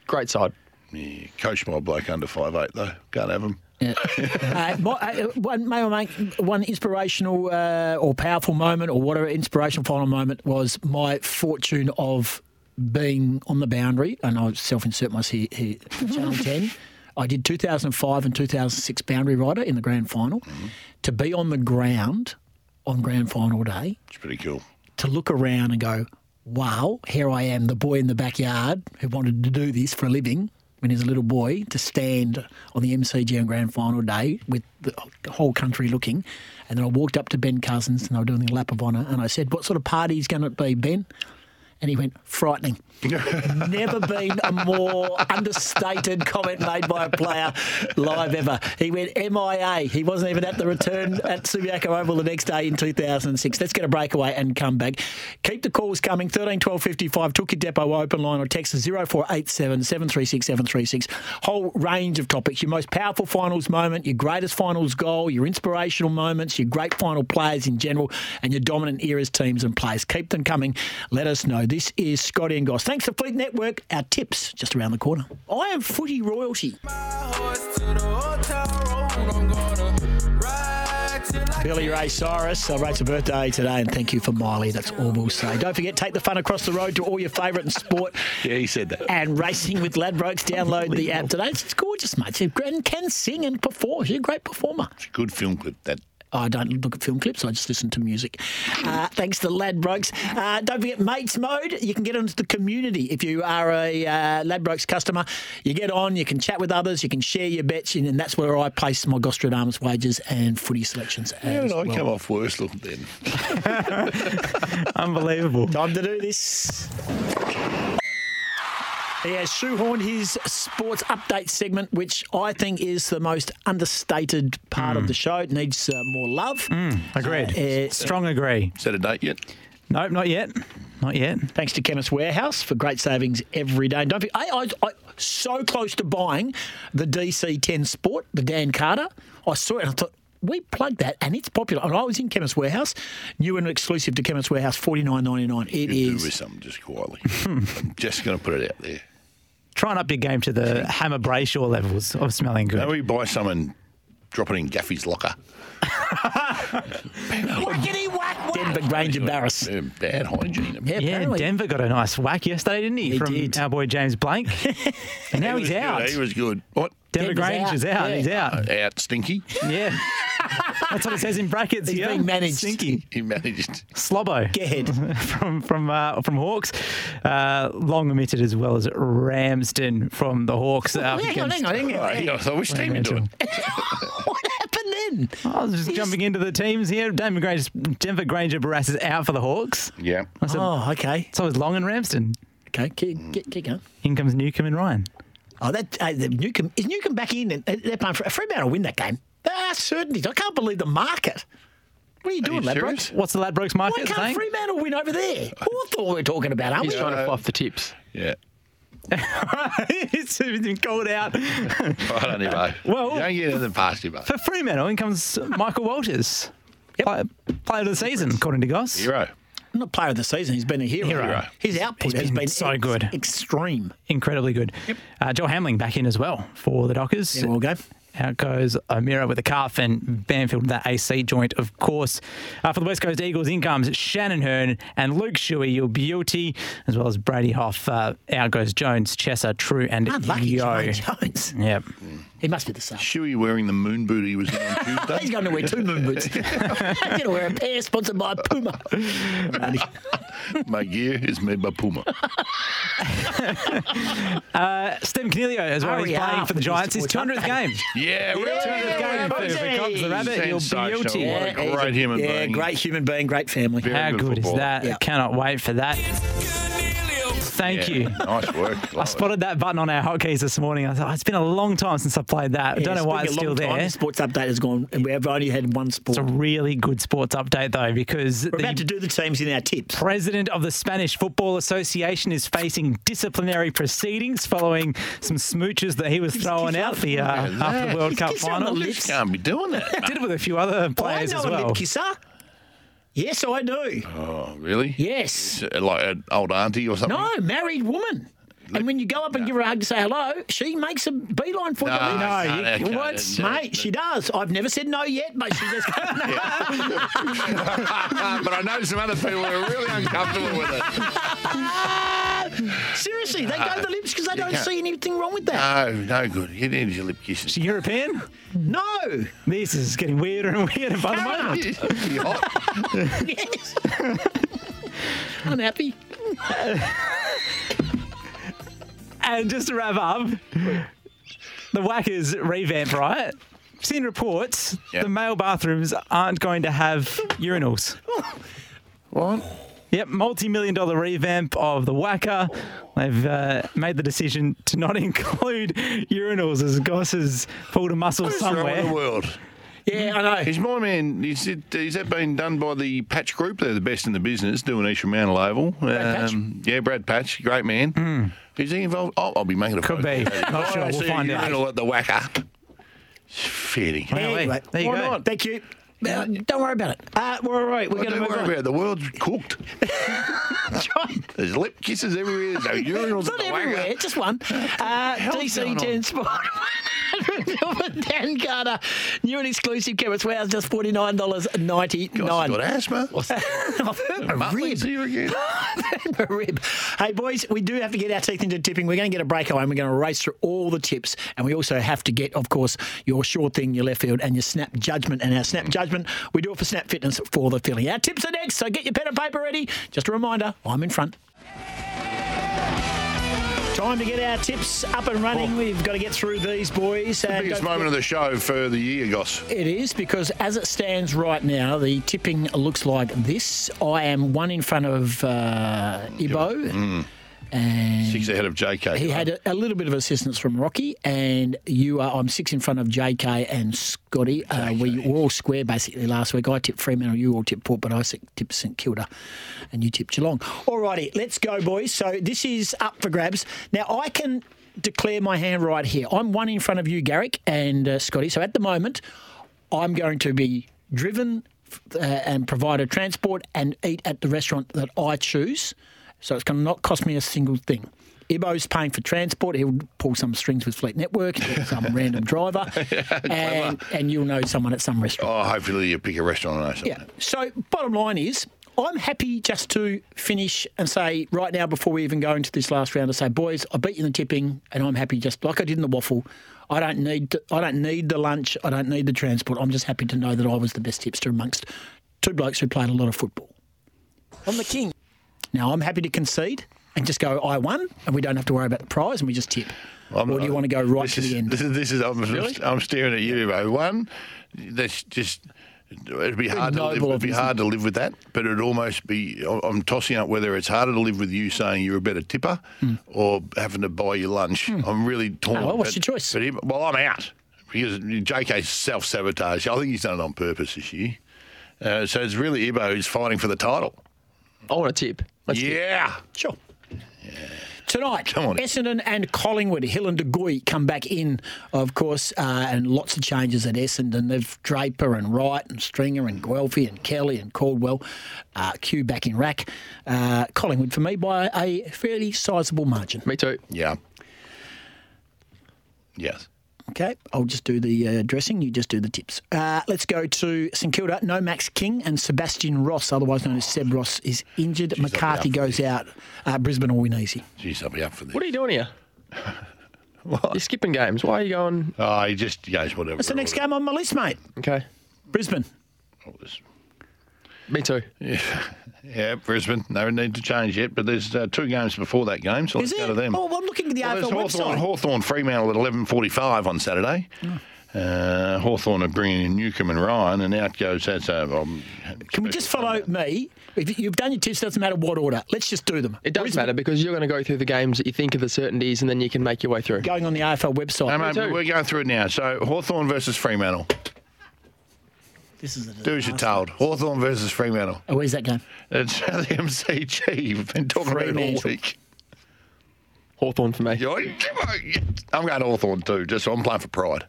Great side. Yeah, coach my bloke under five eight though. Can't have him. Yeah. uh, my- uh, one, may I make one inspirational uh, or powerful moment or whatever inspirational final moment was my fortune of being on the boundary, and I'll self-insert myself here, here Channel 10. I did 2005 and 2006 boundary rider in the grand final. To be on the ground on grand final day, It's pretty cool. To look around and go, wow, here I am, the boy in the backyard who wanted to do this for a living when he was a little boy, to stand on the MCG on grand final day with the whole country looking. And then I walked up to Ben Cousins and they were doing the lap of honour and I said, what sort of party is going to be, Ben? And he went, frightening. Never been a more understated comment made by a player live ever. He went MIA. He wasn't even at the return at Subiaco Oval the next day in 2006. Let's get a breakaway and come back. Keep the calls coming. 13 12 55. Took depot open line or text 0487 736 736. Whole range of topics. Your most powerful finals moment, your greatest finals goal, your inspirational moments, your great final players in general, and your dominant eras, teams, and players. Keep them coming. Let us know. This is Scotty and Goss. Thanks to Fleet Network. Our tips just around the corner. I am footy royalty. Billy Ray Cyrus celebrates a birthday today, and thank you for Miley. That's all we'll say. Don't forget, take the fun across the road to all your favourite in sport Yeah, he said that. and racing with Ladbrokes. Download the app today. It's gorgeous, mate. She can sing and perform. She's a great performer. It's a good film clip. That I don't look at film clips. I just listen to music. Uh, thanks to Ladbrokes. Uh, don't forget Mates Mode. You can get onto the community if you are a uh, Ladbrokes customer. You get on. You can chat with others. You can share your bets, and that's where I place my Gostradamus wagers and footy selections. Yeah, as and I well. come off worse looking then. Unbelievable. Time to do this. He has shoehorned his sports update segment, which I think is the most understated part of the show. It needs uh, more love. Agreed. Uh, Strong agree. Is that a date yet? Nope, not yet. Not yet. Thanks to Chemist Warehouse for great savings every day. And Don't forget, I, I, I so close to buying the DC 10 Sport, the Dan Carter. I saw it and I thought, we plugged that and it's popular. And I was in Chemist Warehouse, new and exclusive to Chemist Warehouse, forty nine ninety nine. It You do with something just quietly. I'm just going to put it out there. Try and up your game to the Hammer Brayshaw levels of smelling good. We buy some and drop it in Gaffy's locker. Whackity whack whack. Denver Grainger Barras. Yeah, bad hygiene. Yeah, Yeah, apparently. Denver got a nice whack yesterday, didn't he? He from did. our boy James Blanck. and now He he's was out. Good. He was good. What? Denver Denver's Grange out, is out. yeah. He's out. Uh, out stinky. Yeah. That's what it says in brackets He's here. being managed. Stinky. He managed. Slobbo. Get ahead. from from uh, from Hawks, uh, long omitted as well as Ramsden from the Hawks. up hang on, against- hang on, hang on. Hang on, so which team you doing? what happened then? I was just jumping into the teams here. Damon Granger, Denver Grainger Barras is out for the Hawks. Yeah. I said, Oh, okay. So is Long and Ramsden. Okay, keep, keep, keep going. In comes Newcombe and Ryan. Oh, that uh, the Newcombe is Newcombe back in. and They're playing for Fremantle will win that game. Ah, certainty. I can't believe the market. What are you doing, you Ladbrokes? serious? What's the Ladbrokes market Why market can't saying? Fremantle win over there? Who thought we were talking about, aren't He's we? trying to fluff the tips. Yeah. It's been called out. I don't know. Well- you don't get anything past you, mate. For Fremantle, in comes Michael Walters. Player, player of the season, according to Goss. Hero. Not player of the season. He's been a hero. Hero. His output He's has been been so ex- good. extreme. Incredibly good. Uh, Joel Hamling back in as well for the Dockers. Yeah, well go. Out goes O'Meara with the calf and Banfield with that AC joint, of course. Uh, for the West Coast Eagles, in comes Shannon Hurn and Luke Shuey, your beauty, as well as Brady Hough. Uh, out goes Jones, Chesser, Trew, and Unlucky Yeo. Jones. Yep. He must be the same. Shuey wearing the moon boot he was in on Tuesday. He's going to wear two moon boots. He's going to wear a pair sponsored by Puma. My gear is made by Puma. Uh, Stephen Coniglio as well. Hurry He's playing up for the Giants. His 200th update. game. Yeah, really? 200th game for, for Cogs the Rabbit. Your Sensational. beauty. What a he's great human yeah, being. great human being, great family. Very How good good is that? Yeah. Cannot wait for that. Thank Yeah, you. Nice work. I Love it. spotted that button on our hotkeys this morning. I thought, "Oh, it's been a long time since I played that. I don't know why it's still there. The sports update has gone, and we've only had one sport. It's a really good sports update, though, because We're about to do the teams in our tips. president of the Spanish Football Association is facing disciplinary proceedings following some smooches that he was throwing out the uh, after the World He's Cup kissing on the final. Can't be doing that. Did it with a few other players I know as a well. Yes, I do. Oh, really? Yes. Like an old auntie or something? No, married woman. And when you go up and give her a hug to say hello, she makes a beeline for No, you. no, you- that can't- what? that- Mate, she does. I've never said no yet, but she just. but I know some other people are really uncomfortable with it. Seriously, they go to the lips because they don't can't- see anything wrong with that. No, no good. You need your lip kisses. Is she European? No. This is getting weirder and weirder by the moment. Be hot. yes. Unhappy. And just to wrap up, the Whackers revamp, right? Seen reports Yeah. the male bathrooms aren't going to have urinals. What? Yep, multi-million dollar revamp of the WACA. They've uh, made the decision to not include urinals as Goss has pulled a muscle What's wrong with the world? Yeah, I know. Is my man, is, it, is that been done by the Patch Group? They're the best in the business, doing East Fremantle Oval. Patch? Um, yeah, Brad Patch, great man. Is he involved? Oh, I'll be making a Could phone be. call. Not sure. We'll see find out. urinal at the WACA. It's fitting. Well, Anyway, there you why go. not? Thank you. Uh, don't worry about it. Uh, we're all right. We're What going to don't move worry on. about it. The world's cooked. There's lip kisses everywhere. There's no urinals Not at the everywhere, WACA. just one. Uh, hell's going DC on? 10 Sport. Dan Carter, new and exclusive Chemist Warehouse, just forty nine dollars ninety nine. Got asthma. I've my rib. again. my rib. Hey boys, we do have to get our teeth into tipping. We're going to get a breakaway and we're going to race through all the tips, and we also have to get, of course, your sure thing, your left field, and your snap judgment. And our snap judgment, we do it for Snap Fitness for the filling. Our tips are next, so get your pen and paper ready. Just a reminder, I'm in front. Time to get our tips up and running. We've got to get through these, boys. The biggest moment of the show for the year, Goss. it is because as it stands right now, the tipping looks like this. I am one in front of uh, Ibo. Mm. And Six ahead of JK. he had a, a little bit of assistance from Rocky, and you are. I'm six in front of JK and Scotty. Uh, we were all square basically last week. I tipped Fremantle, you all tipped Port, but I tipped St Kilda, and you tipped Geelong. Alrighty, let's go, boys. So this is up for grabs. Now I can declare my hand right here. I'm one in front of you, Garrick and uh, Scotty. So at the moment, I'm going to be driven uh, and provided transport and eat at the restaurant that I choose. So it's going to not cost me a single thing. Ibo's paying for transport. He'll pull some strings with Fleet Network, some random driver, and, and you'll know someone at some restaurant. Oh, hopefully you pick a restaurant and know something. Yeah. So bottom line is, I'm happy just to finish and say right now before we even go into this last round to say, boys, I beat you in the tipping, and I'm happy just like I did in the WAFL. I don't need to, I don't need the lunch. I don't need the transport. I'm just happy to know that I was the best tipster amongst two blokes who played a lot of football. I'm the king. Now I'm happy to concede and just go I won, and we don't have to worry about the prize, and we just tip. I'm or do you not- want to go right this to is, the end? This is, this is I'm, I'm staring at you, bro. One, that's just. It'd be hard to live. It'd be hard to live with that, but it'd almost be. I'm tossing up whether it's harder to live with you saying you're a better tipper, or having to buy your lunch. I'm really torn. Oh, well, what's but- your choice? But he- well, I'm out because JK's self sabotage. I think he's done it on purpose this year. Uh, so it's really Ibo who's fighting for the title. I want a tip. Let's tip. yeah, Sure. Tonight, Come on. Essendon and Collingwood, Hill and De Goey come back in, of course, uh, and lots of changes at Essendon. They've Draper and Wright and Stringer and Guelfi and Kelly and Caldwell. Uh, Q back in rack. Uh, Collingwood for me by a fairly sizable margin. Me too. yeah, yes. Okay, I'll just do the uh, dressing. You just do the tips. Uh, let's go to St Kilda. No Max King and Sebastian Ross, otherwise known as Seb Ross, is injured. McCarthy up for goes out. Uh, Brisbane all win easy. Jeez, I'll be up for this. What are you doing here? You're skipping games. Why are you going? Oh, he just goes whatever. That's the next game on my list, mate. Okay. Brisbane. Me too. Yeah, yeah, Brisbane. No need to change yet, but there's uh, two games before that game, so Is let's it? go to them. Oh, well, I'm looking at the Well, there's AFL Hawthorn, website. Hawthorn Fremantle at 11.45 on Saturday. Uh, Hawthorn are bringing in Newcombe and Ryan, and out goes that's uh, um, Can we just follow me? If you've done your tips, doesn't matter what order. Let's just do them. It does matter because you're going to go through the games that you think are the certainties, and then you can make your way through. Going on the AFL website. No, mate, we're going through it now. So Hawthorn versus Fremantle. This is a Do as you're told. Hawthorn versus Fremantle. Oh, where's that game? It's at the MCG. We've been talking about it all week. Hawthorn for me. I'm going to Hawthorn too, just so I'm playing for pride.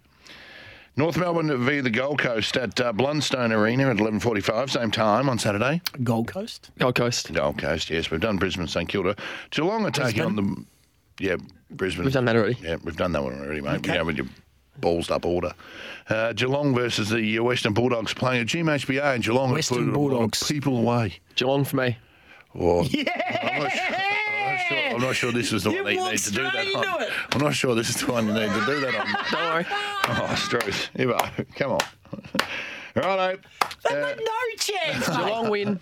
North Melbourne via the Gold Coast at uh, Blundstone Arena at 11.45, same time on Saturday. Gold Coast? Gold Coast. Gold Coast, yes. We've done Brisbane, St Kilda. Geelong are taking on the... Yeah, Brisbane. We've done that already. Yeah, we've done that one already, mate. You know, with your balls up order. Uh, Geelong versus the uh, Western Bulldogs playing at GMHBA in Geelong. have Western put a lot of Bulldogs. People away. Geelong for me. Or, I'm, not sure, I'm, not sure, I'm not sure this is the You one that you need to do that on. it. I'm not sure this is the one you need to do that on. Don't worry. Oh, Struth. Ivo, come on. Righto. They Uh, No chance. Geelong win.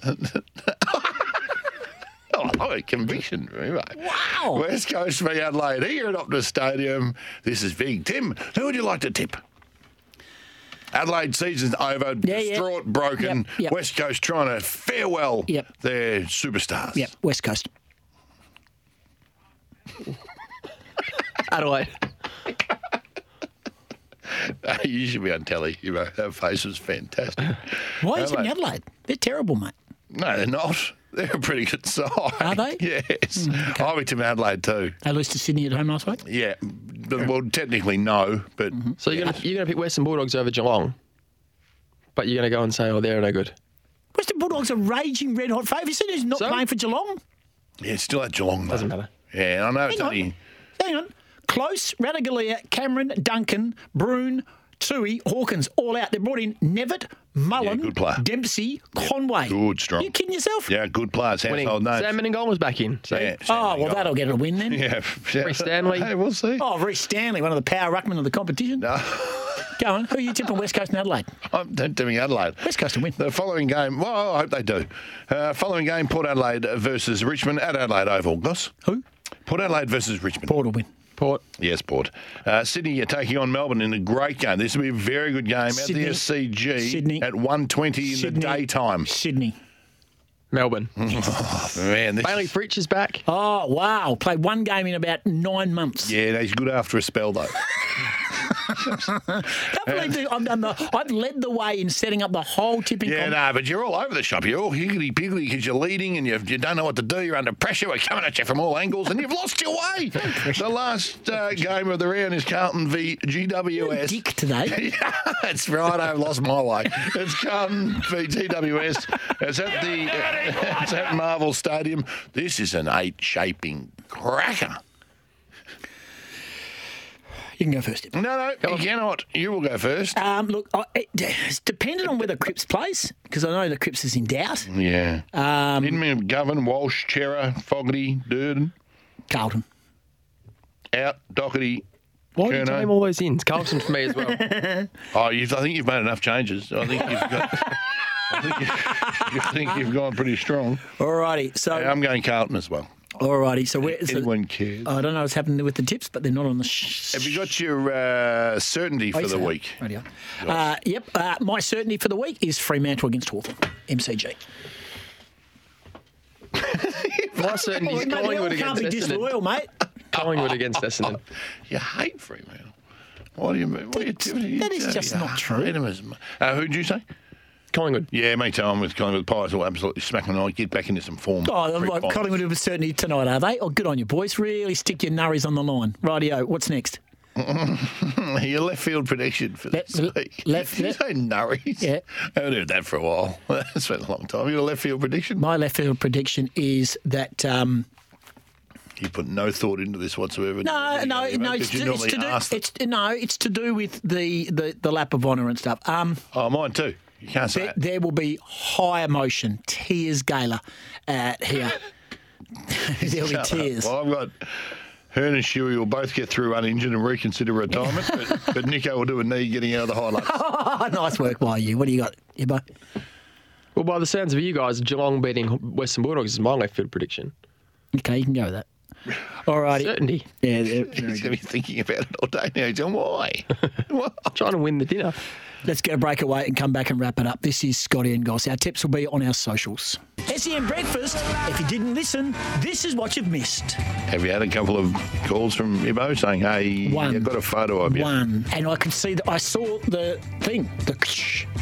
oh, oh, conviction. Ivo. Wow. West Coast v Adelaide here at Optus Stadium. This is big. Tim, who would you like to tip? Adelaide season's over, Yeah, yeah. distraught, broken. Yep, yep. West Coast trying to farewell Yep. their superstars. Yep, West Coast. Adelaide. you should be on telly. You know, that face was fantastic. Why are you Adelaide. tipping Adelaide? They're terrible, mate. No, they're not. They're a pretty good side. Are they? Yes. Hmm, I went to Tim Adelaide too. They lost to Sydney at home last week. Yeah. Well, technically, no, but mm-hmm. So you're going to you're going to pick Western Bulldogs over Geelong, but you're going to go and say, oh, they're no good. Western Bulldogs are raging red hot favourites. You who's not So? playing for Geelong? yeah, it's still at Geelong. Though. Doesn't matter. Yeah, I know it's Hang on. only. Hang on. Close, Radaglia, Cameron, Duncan, Bruhn, Tuohy, Hawkins, all out. They brought in Knevitt, Mullen, good player. Dempsey, Conway. Good, strong. You kidding yourself? Yeah, good players, Winning. household names. Sam Menegola was back in. So Yeah, Oh, well, that'll get a win then. Yeah, Rhys Stanley. Hey, we'll see. Oh, Rhys Stanley, one of the power ruckmen of the competition. No. Go on. Who are you tipping West Coast and Adelaide? I'm doing Adelaide. West Coast to win. The following game, well, I hope they do. Uh, following game, Port Adelaide versus Richmond at Adelaide Oval. Goss? Who? Port Adelaide versus Richmond. Port will win. Port. Yes, Port. Uh, Sydney are taking on Melbourne in a great game. This will be a very good game Sydney. at the SCG Sydney. at 1.20 in Sydney. the daytime. Sydney. Melbourne. Oh, man, this Bailey Fritsch is back. Oh, wow. Played one game in about nine months. Yeah, he's good after a spell, though. I'm, I'm the, I've led the way in setting up the whole tipping Yeah, comp- no, but you're all over the shop. You're all higgly piggly because you're leading and you, you don't know what to do. You're under pressure. We're coming at you from all angles and you've lost your way. the last uh, game of the round is Carlton v GWS. Dick today. yeah, that's right. I've lost my way. It's Carlton v GWS. It's at the it's at Marvel Stadium. This is an eight shaping cracker. You can go first. No, no, you cannot. You will go first. Um, look, I, it, it's dependent on whether Cripps plays because I know that Cripps is in doubt. Yeah. Um, Inman, Govan, Walsh, Chera, Fogarty, Durdin. Carlton. Out, Docherty. Why did you Curnow. name all those in? It's Carlton for me as well. Oh, you've, I think you've made enough changes. I think you've got. I think, you, I think you've gone pretty strong. All righty. so I'm going Carlton as well. Alrighty, so where? So, Anyone cares? I don't know what's happening with the tips, but they're not on the. Sh- Have you got your uh, certainty Oh, for yes, the week? Radio. Uh, yep. Uh, my certainty for the week is Fremantle against Hawthorn. MCG. My certainty is Mate, we all Collingwood can't against be Essendon. disloyal, mate. Collingwood against Essendon. You hate Fremantle. What do you mean? What are you doing? that is You just not true. hate 'em as mu- Uh, who'd you say? Collingwood. Yeah, me too. I'm with Collingwood. Pies will absolutely smack them. I get back into some form. Oh, right, Pre-finals. Collingwood have a certainty tonight, are they? Oh, good on you, boys. Really stick your nurries on the line. Rightio. What's next? Your left field prediction for this Le- week. left- Did you say Nurries? Yeah. I haven't heard that for a while. That's been a long time. Your left field prediction? My left field prediction is that. Um, You put no thought into this whatsoever. no, no, no. know, It's 'cause you to, it's normally to do. ask them. It's no. It's to do with the the, the lap of honour and stuff. Um, Oh, mine too. You can't say there, that. there will be high emotion, tears, Gala, at here. There'll be tears. Well, I've got Hurn and Shuey will both get through uninjured and reconsider retirement, but, but Nico will do a knee getting out of the highlights. nice work by you. What do you got, Yibbo? Well, by the sounds of you guys, Geelong beating Western Bulldogs is my left field prediction. Okay, you can go with that. All righty. Certainty. Yeah, He's going to be thinking about it all day now. He's going, why? Trying to win the dinner. Let's get a breakaway and come back and wrap it up. This is Scotty and Goss. Our tips will be on our socials. SEN Breakfast. If you didn't listen, this is what you've missed. Have you had a couple of calls from Ibo saying, hey, One. you've got a photo of you? One. And I could see that I saw the thing, the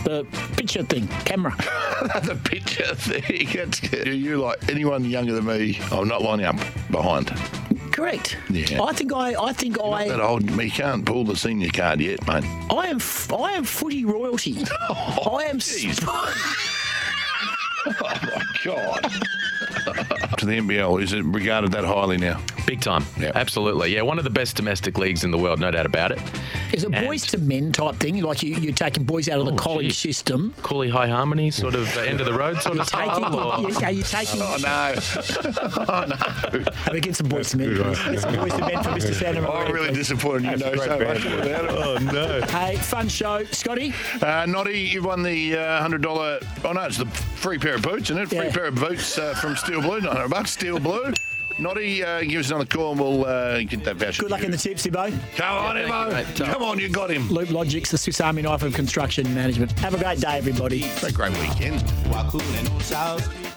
the picture thing, camera. the picture thing. It's, are you like anyone younger than me? I'm not lining up behind. Correct. Yeah. I think I I think Not that I old. You can't pull the senior card yet, mate. I am f- I am footy royalty. Oh, I am jeez. Oh my God. to the NBL, is it regarded that highly now? Big time. Yeah. Absolutely. Yeah, one of the best domestic leagues in the world, no doubt about it. Is it boys to men type thing? Like you, you're taking boys out of the Oh, college geez. system. Cooley High Harmony, sort of uh, end of the road sort You're of taking, style. Or... you- are you taking? Oh no! oh no! Have we get some boys to men? Get some boys to men for Mr. Santa I'm really please. disappointed you know so much about it. Oh no! Hey, fun show, Scotty. Uh, Noddy, you've won the uh, hundred dollar. Oh no, it's the free pair of boots, isn't it? Free Yeah. pair of boots uh, from Steel Blue, nine hundred. Steel Blue. Noddy, uh, give us another call and we'll uh, get that voucher. Good luck in the tips, Ibo. Come on, Evo. Come on, you got him. Loop Logics, the Swiss Army knife of construction management. Have a great day, everybody. It's a great weekend. Waku and South.